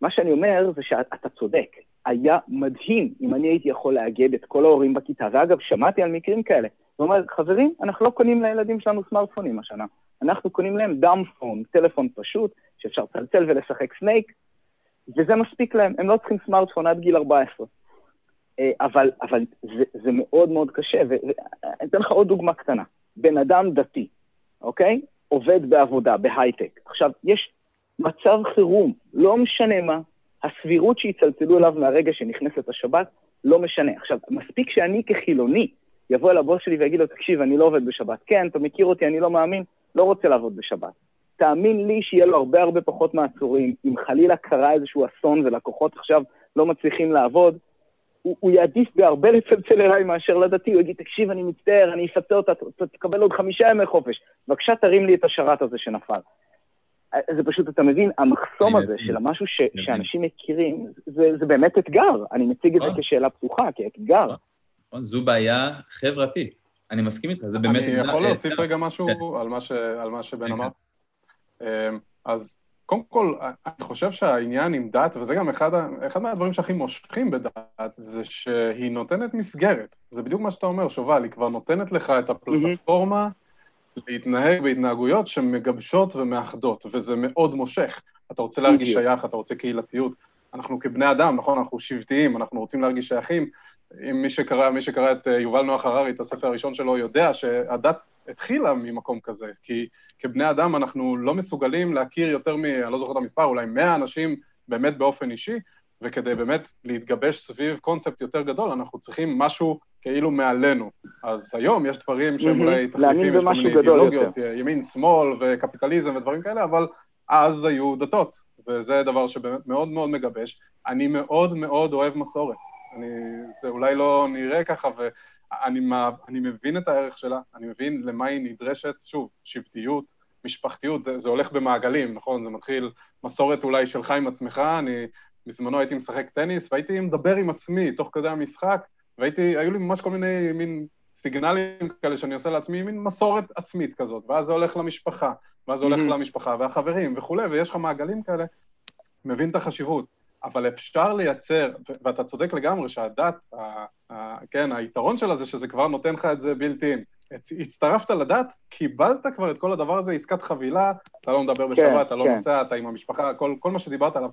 מה שאני אומר זה שאתה צודק. היה מדהים אם אני הייתי יכול לאגד את כל ההורים בכיתה, ואגב, שמעתי על מקרים כאלה. זאת אומרת, חברים, אנחנו לא קונים לילדים שלנו סמארטפונים השנה. אנחנו קונים להם דאמפון, טלפון פשוט, שאפשר לצלצל ולשחק סנייק, וזה מספיק להם, הם לא צריכים סמארטפון עד גיל 14. אה, אבל, אבל זה, זה מאוד מאוד קשה, ואני אתן לך עוד דוגמה קטנה. בן אדם דתי, אוקיי? עובד בעבודה, בהייטק. עכשיו, יש מצב חירום, לא משנה מה, הסבירות שיצלצלו אליו מהרגע שנכנסת השבת, לא משנה. עכשיו, מספיק שאני כחילוני יבוא אל הבוס שלי ויגיד לו, תקשיב, אני לא עובד בשבת. כן, אתה מכיר אותי, אני לא מאמין, לא רוצה לעבוד בשבת. תאמין לי שיהיה לו הרבה הרבה פחות מעצורים. אם חלילה קרה איזשהו אסון ולקוחות עכשיו לא מצליחים לעבוד, הוא, הוא יעדיף בהרבה לצלצל אליי מאשר לדתי, הוא יגיד, תקשיב, אני מצטער, אני אפצה אותה, תקבל עוד חמישה ימי חופש. בבקשה, תרים לי את השרת הזה שנפל. זה פשוט, אתה מבין, המחסום הזה של המשהו ש, שאנשים מכירים, זה, זה באמת אתגר. אני מציג את זה נכון. כשאלה פתוחה, כאתגר.
נכון, זו בעיה חברתית. אני מסכים איתך, זה באמת...
אני יכול להוסיף רגע משהו כן. על מה שבן אמר? אמ, אז קודם כל, אני חושב שהעניין עם דת, וזה גם אחד, אחד מהדברים שהכי מושכים בדת, זה שהיא נותנת מסגרת. זה בדיוק מה שאתה אומר, שובל, היא כבר נותנת לך את הפלטפורמה להתנהג בהתנהגויות שמגבשות ומאחדות, וזה מאוד מושך. אתה רוצה להרגיש שייך, אתה רוצה קהילתיות. אנחנו כבני אדם, נכון, אנחנו שבטיים, אנחנו רוצים להרגיש שייכים, אם מי שקרא, מי שקרא את אה, יובל נוח הררי, את הספר הראשון שלו, יודע שהדת התחילה ממקום כזה, כי כבני אדם אנחנו לא מסוגלים להכיר יותר מ... אני לא זוכר את המספר, אולי 100 אנשים באמת באופן אישי, וכדי באמת להתגבש סביב קונספט יותר גדול, אנחנו צריכים משהו כאילו מעלינו. אז היום יש דברים שהם אולי תחליפים, יש כל מיני אידיאולוגיות, ימין, שמאל וקפיטליזם ודברים כאלה, אבל אז היו דתות, וזה דבר שבאמת מאוד מאוד מגבש. אני מאוד מאוד אוהב מסורת. אני, זה אולי לא נראה ככה, ואני אני מבין את הערך שלה, אני מבין למה היא נדרשת, שוב, שבטיות, משפחתיות, זה, זה הולך במעגלים, נכון? זה מתחיל מסורת אולי שלך עם עצמך, אני בזמנו הייתי משחק טניס, והייתי מדבר עם עצמי תוך כדי המשחק, והייתי, היו לי ממש כל מיני מין סיגנלים כאלה שאני עושה לעצמי, מין מסורת עצמית כזאת, ואז זה הולך למשפחה, ואז זה הולך mm-hmm. למשפחה והחברים וכולי, ויש לך מעגלים כאלה, מבין את החשיבות. אבל אפשר לייצר, ואתה צודק לגמרי שהדת, ה, ה, כן, היתרון שלה זה שזה כבר נותן לך את זה בילט-אין. הצטרפת לדת, קיבלת כבר את כל הדבר הזה, עסקת חבילה, אתה לא מדבר בשבת, כן, אתה לא כן. נוסע, אתה עם המשפחה, כל, כל מה שדיברת עליו.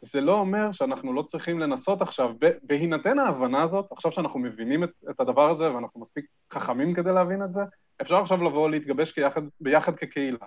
זה לא אומר שאנחנו לא צריכים לנסות עכשיו, בהינתן ההבנה הזאת, עכשיו שאנחנו מבינים את, את הדבר הזה ואנחנו מספיק חכמים כדי להבין את זה, אפשר עכשיו לבוא להתגבש כיחד, ביחד כקהילה.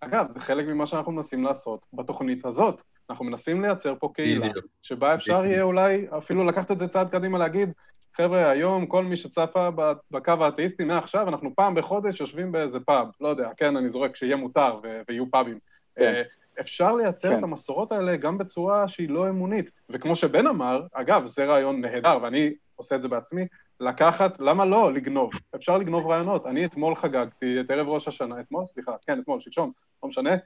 אגב, זה חלק ממה שאנחנו מנסים לעשות בתוכנית הזאת. אנחנו מנסים לייצר פה קהילה, שבה אפשר יהיה אולי אפילו לקחת את זה צעד קדימה, להגיד, חבר'ה, היום כל מי שצפה בקו האתאיסטי, מעכשיו אנחנו פעם בחודש יושבים באיזה פאב, לא יודע, כן, אני זורק, שיהיה מותר ויהיו פאבים. כן. אפשר לייצר כן. את המסורות האלה גם בצורה שהיא לא אמונית. וכמו שבן אמר, אגב, זה רעיון נהדר, ואני עושה את זה בעצמי, לקחת, למה לא לגנוב? אפשר לגנוב רעיונות. אני אתמול חגגתי את ערב ראש השנה, אתמול, סליחה, כן, אתמול, שלשום, לא משנה,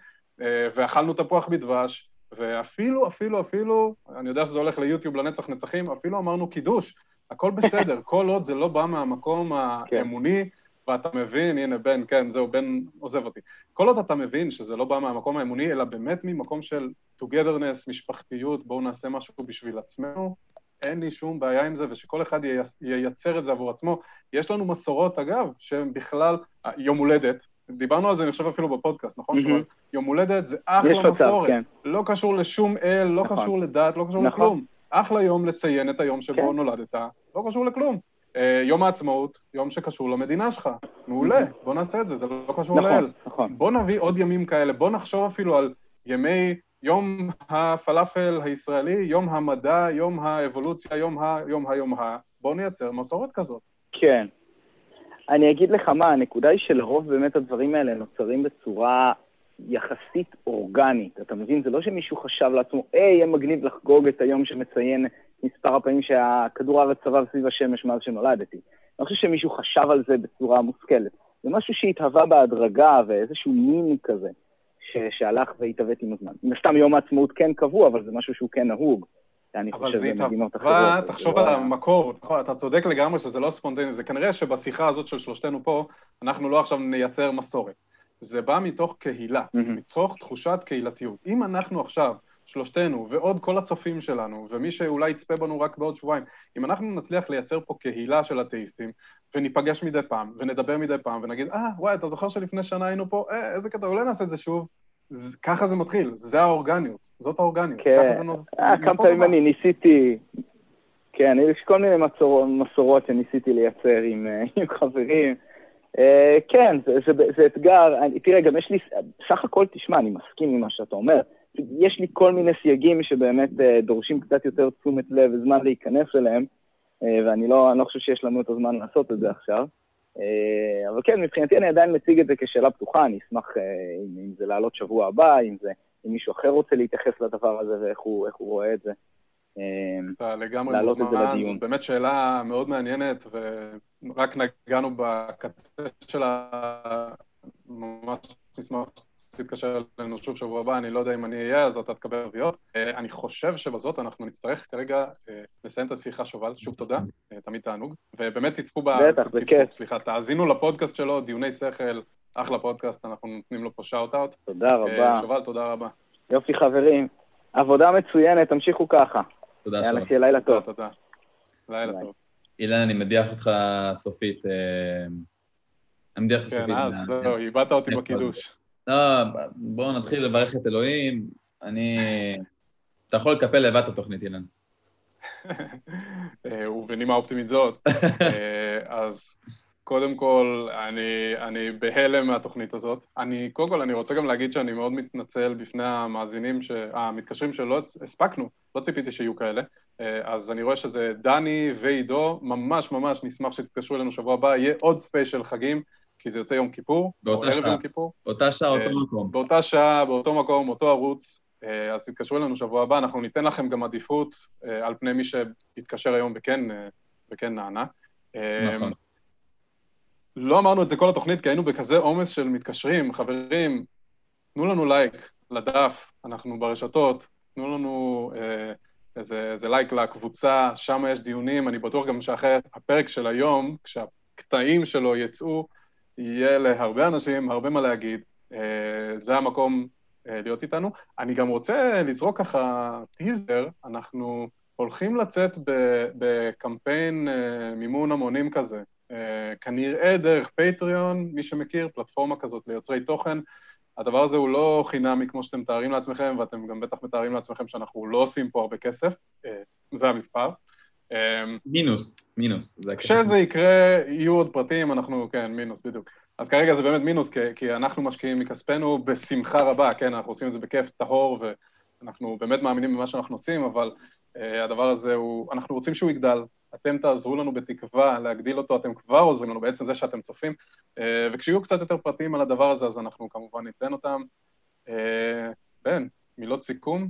אה, ואכלנו תפוח בדבש, ואפילו, אפילו, אפילו, אני יודע שזה הולך ליוטיוב לנצח נצחים, אפילו אמרנו קידוש, הכל בסדר, כל עוד זה לא בא מהמקום כן. האמוני, ואתה מבין, הנה בן, כן, זהו, בן עוזב אותי. כל עוד אתה מבין שזה לא בא מהמקום האמוני, אלא באמת ממקום של togetherness, משפחתיות, בואו נעשה משהו בשביל עצמנו, אין לי שום בעיה עם זה, ושכל אחד ייצר את זה עבור עצמו. יש לנו מסורות, אגב, שהן בכלל, יום הולדת, דיברנו על זה, אני חושב אפילו בפודקאסט, נכון? Mm-hmm. יום הולדת זה אחלה מסורת. כן. לא קשור לשום אל, לא נכון. קשור לדת, לא קשור נכון. לכלום. אחלה יום לציין את היום שבו כן. נולדת, לא קשור לכלום. אה, יום העצמאות, יום שקשור למדינה שלך. מעולה, בוא נעשה את זה, זה לא קשור נכון, לאל. נכון. בוא נביא עוד ימים כאלה, בוא נחשוב אפילו על ימי, יום הפלאפל הישראלי, יום המדע, יום האבולוציה, יום ה... יום ה... יום ה... בוא נייצר מסורת כזאת.
כן. אני אגיד לך מה, הנקודה היא שלרוב באמת הדברים האלה נוצרים בצורה יחסית אורגנית. אתה מבין? זה לא שמישהו חשב לעצמו, היי, יהיה מגניב לחגוג את היום שמציין מספר הפעמים שהכדור הארץ סבב סביב השמש מאז שנולדתי. אני חושב שמישהו חשב על זה בצורה מושכלת. זה משהו שהתהווה בהדרגה ואיזשהו מין כזה, ש- שהלך והתהוות עם הזמן. מן הסתם יום העצמאות כן קבוע, אבל זה משהו שהוא כן נהוג.
אני חושב במדינות אחרות. אבל זה התהווה, תחשוב על המקור, נכון, אתה צודק לגמרי שזה לא ספונטני, זה כנראה שבשיחה הזאת של שלושתנו פה, אנחנו לא עכשיו נייצר מסורת. זה בא מתוך קהילה, מתוך תחושת קהילתיות. אם אנחנו עכשיו שלושתנו, ועוד כל הצופים שלנו, ומי שאולי יצפה בנו רק בעוד שבועיים, אם אנחנו נצליח לייצר פה קהילה של אתאיסטים, וניפגש מדי פעם, ונדבר מדי פעם, ונגיד, אה, וואי, אתה זוכר שלפני שנה היינו פה? אה, איזה קטע, אולי נעשה את זה שוב. זה, ככה זה מתחיל, זה האורגניות, זאת האורגניות.
כן. אה, כמה פעמים אני ניסיתי, כן, יש כל מיני מסורות, מסורות שניסיתי לייצר עם, אה, עם חברים. Uh, כן, זה, זה, זה אתגר. אני, תראה, גם יש לי, סך הכל, תשמע, אני מסכים עם מה שאתה אומר. יש לי כל מיני סייגים שבאמת uh, דורשים קצת יותר תשומת לב וזמן להיכנס אליהם, uh, ואני לא, לא חושב שיש לנו את הזמן לעשות את זה עכשיו. Uh, אבל כן, מבחינתי אני עדיין מציג את זה כשאלה פתוחה, אני אשמח אם, אם זה לעלות שבוע הבא, אם, זה, אם מישהו אחר רוצה להתייחס לדבר הזה ואיך הוא, הוא רואה את זה.
אתה לגמרי מוזמן, זו באמת שאלה מאוד מעניינת, ורק נגענו בקצה של ה... ממש נשמח תתקשר אלינו שוב שבוע הבא, אני לא יודע אם אני אהיה, אז אתה תקבל רביעיות. אה, אני חושב שבזאת אנחנו נצטרך כרגע אה, לסיים את השיחה, שובל, שוב תודה, אה, תמיד תענוג. ובאמת תצפו ב...
בטח, בכיף.
סליחה, תאזינו לפודקאסט שלו, דיוני שכל, אחלה פודקאסט, אנחנו נותנים לו פה shout-out.
תודה רבה.
שובל, תודה רבה.
יופי, חברים. עבודה מצוינת, תמשיכו ככה.
תודה, שובל.
יאללה, שיהיה לילה טוב.
תודה, לילה טוב.
אילן, אני מדיח אותך סופית. אני מדיח אותך
כן, סופית. כן, אז זהו, איבדת אותי בקידוש.
לא, בואו נתחיל לברך את אלוהים. אני... אתה יכול לקפל לבד את התוכנית, אילן.
אה, ובנימה אופטימית זאת, אה, אז קודם כל, אני, אני בהלם מהתוכנית הזאת. אני, קודם כל, אני רוצה גם להגיד שאני מאוד מתנצל בפני המאזינים, ש... המתקשרים שלא הספקנו, לא ציפיתי שיהיו כאלה. אה, אז אני רואה שזה דני ועידו, ממש ממש נשמח שתתקשרו אלינו שבוע הבא, יהיה עוד ספיישל חגים. כי זה יוצא יום כיפור,
או ערב יום כיפור. באותה שעה, אותו אה, מקום.
באותה שעה, באותו מקום, אותו ערוץ. אה, אז תתקשרו אלינו שבוע הבא, אנחנו ניתן לכם גם עדיפות אה, על פני מי שיתקשר היום וכן, וכן נענה. נכון. לא אמרנו את זה כל התוכנית, כי היינו בכזה עומס של מתקשרים, חברים, תנו לנו לייק לדף, אנחנו ברשתות, תנו לנו אה, איזה, איזה לייק לקבוצה, שם יש דיונים, אני בטוח גם שאחרי הפרק של היום, כשהקטעים שלו יצאו, יהיה להרבה אנשים הרבה מה להגיד. אה, זה המקום אה, להיות איתנו. אני גם רוצה לזרוק ככה טיזר, אנחנו הולכים לצאת בקמפיין אה, מימון המונים כזה. כנראה דרך פטריון, מי שמכיר, פלטפורמה כזאת ליוצרי תוכן. הדבר הזה הוא לא חינמי כמו שאתם מתארים לעצמכם, ואתם גם בטח מתארים לעצמכם שאנחנו לא עושים פה הרבה כסף, זה המספר.
מינוס, מינוס.
כשזה יקרה, יהיו עוד פרטים, אנחנו, כן, מינוס, בדיוק. אז כרגע זה באמת מינוס, כי, כי אנחנו משקיעים מכספנו בשמחה רבה, כן, אנחנו עושים את זה בכיף טהור, ואנחנו באמת מאמינים במה שאנחנו עושים, אבל uh, הדבר הזה הוא, אנחנו רוצים שהוא יגדל. אתם תעזרו לנו בתקווה להגדיל אותו, אתם כבר עוזרים לנו בעצם זה שאתם צופים, uh, וכשיהיו קצת יותר פרטים על הדבר הזה, אז אנחנו כמובן ניתן אותם. Uh, בן, מילות סיכום?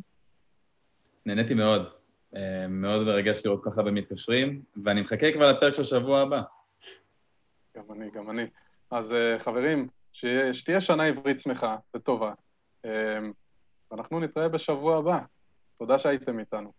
נהניתי מאוד. Uh, מאוד מרגש לראות ככה במתקשרים, ואני מחכה כבר לפרק של שבוע הבא.
גם אני, גם אני. אז uh, חברים, שתהיה שנה עברית שמחה וטובה. ואנחנו נתראה בשבוע הבא. תודה שהייתם איתנו.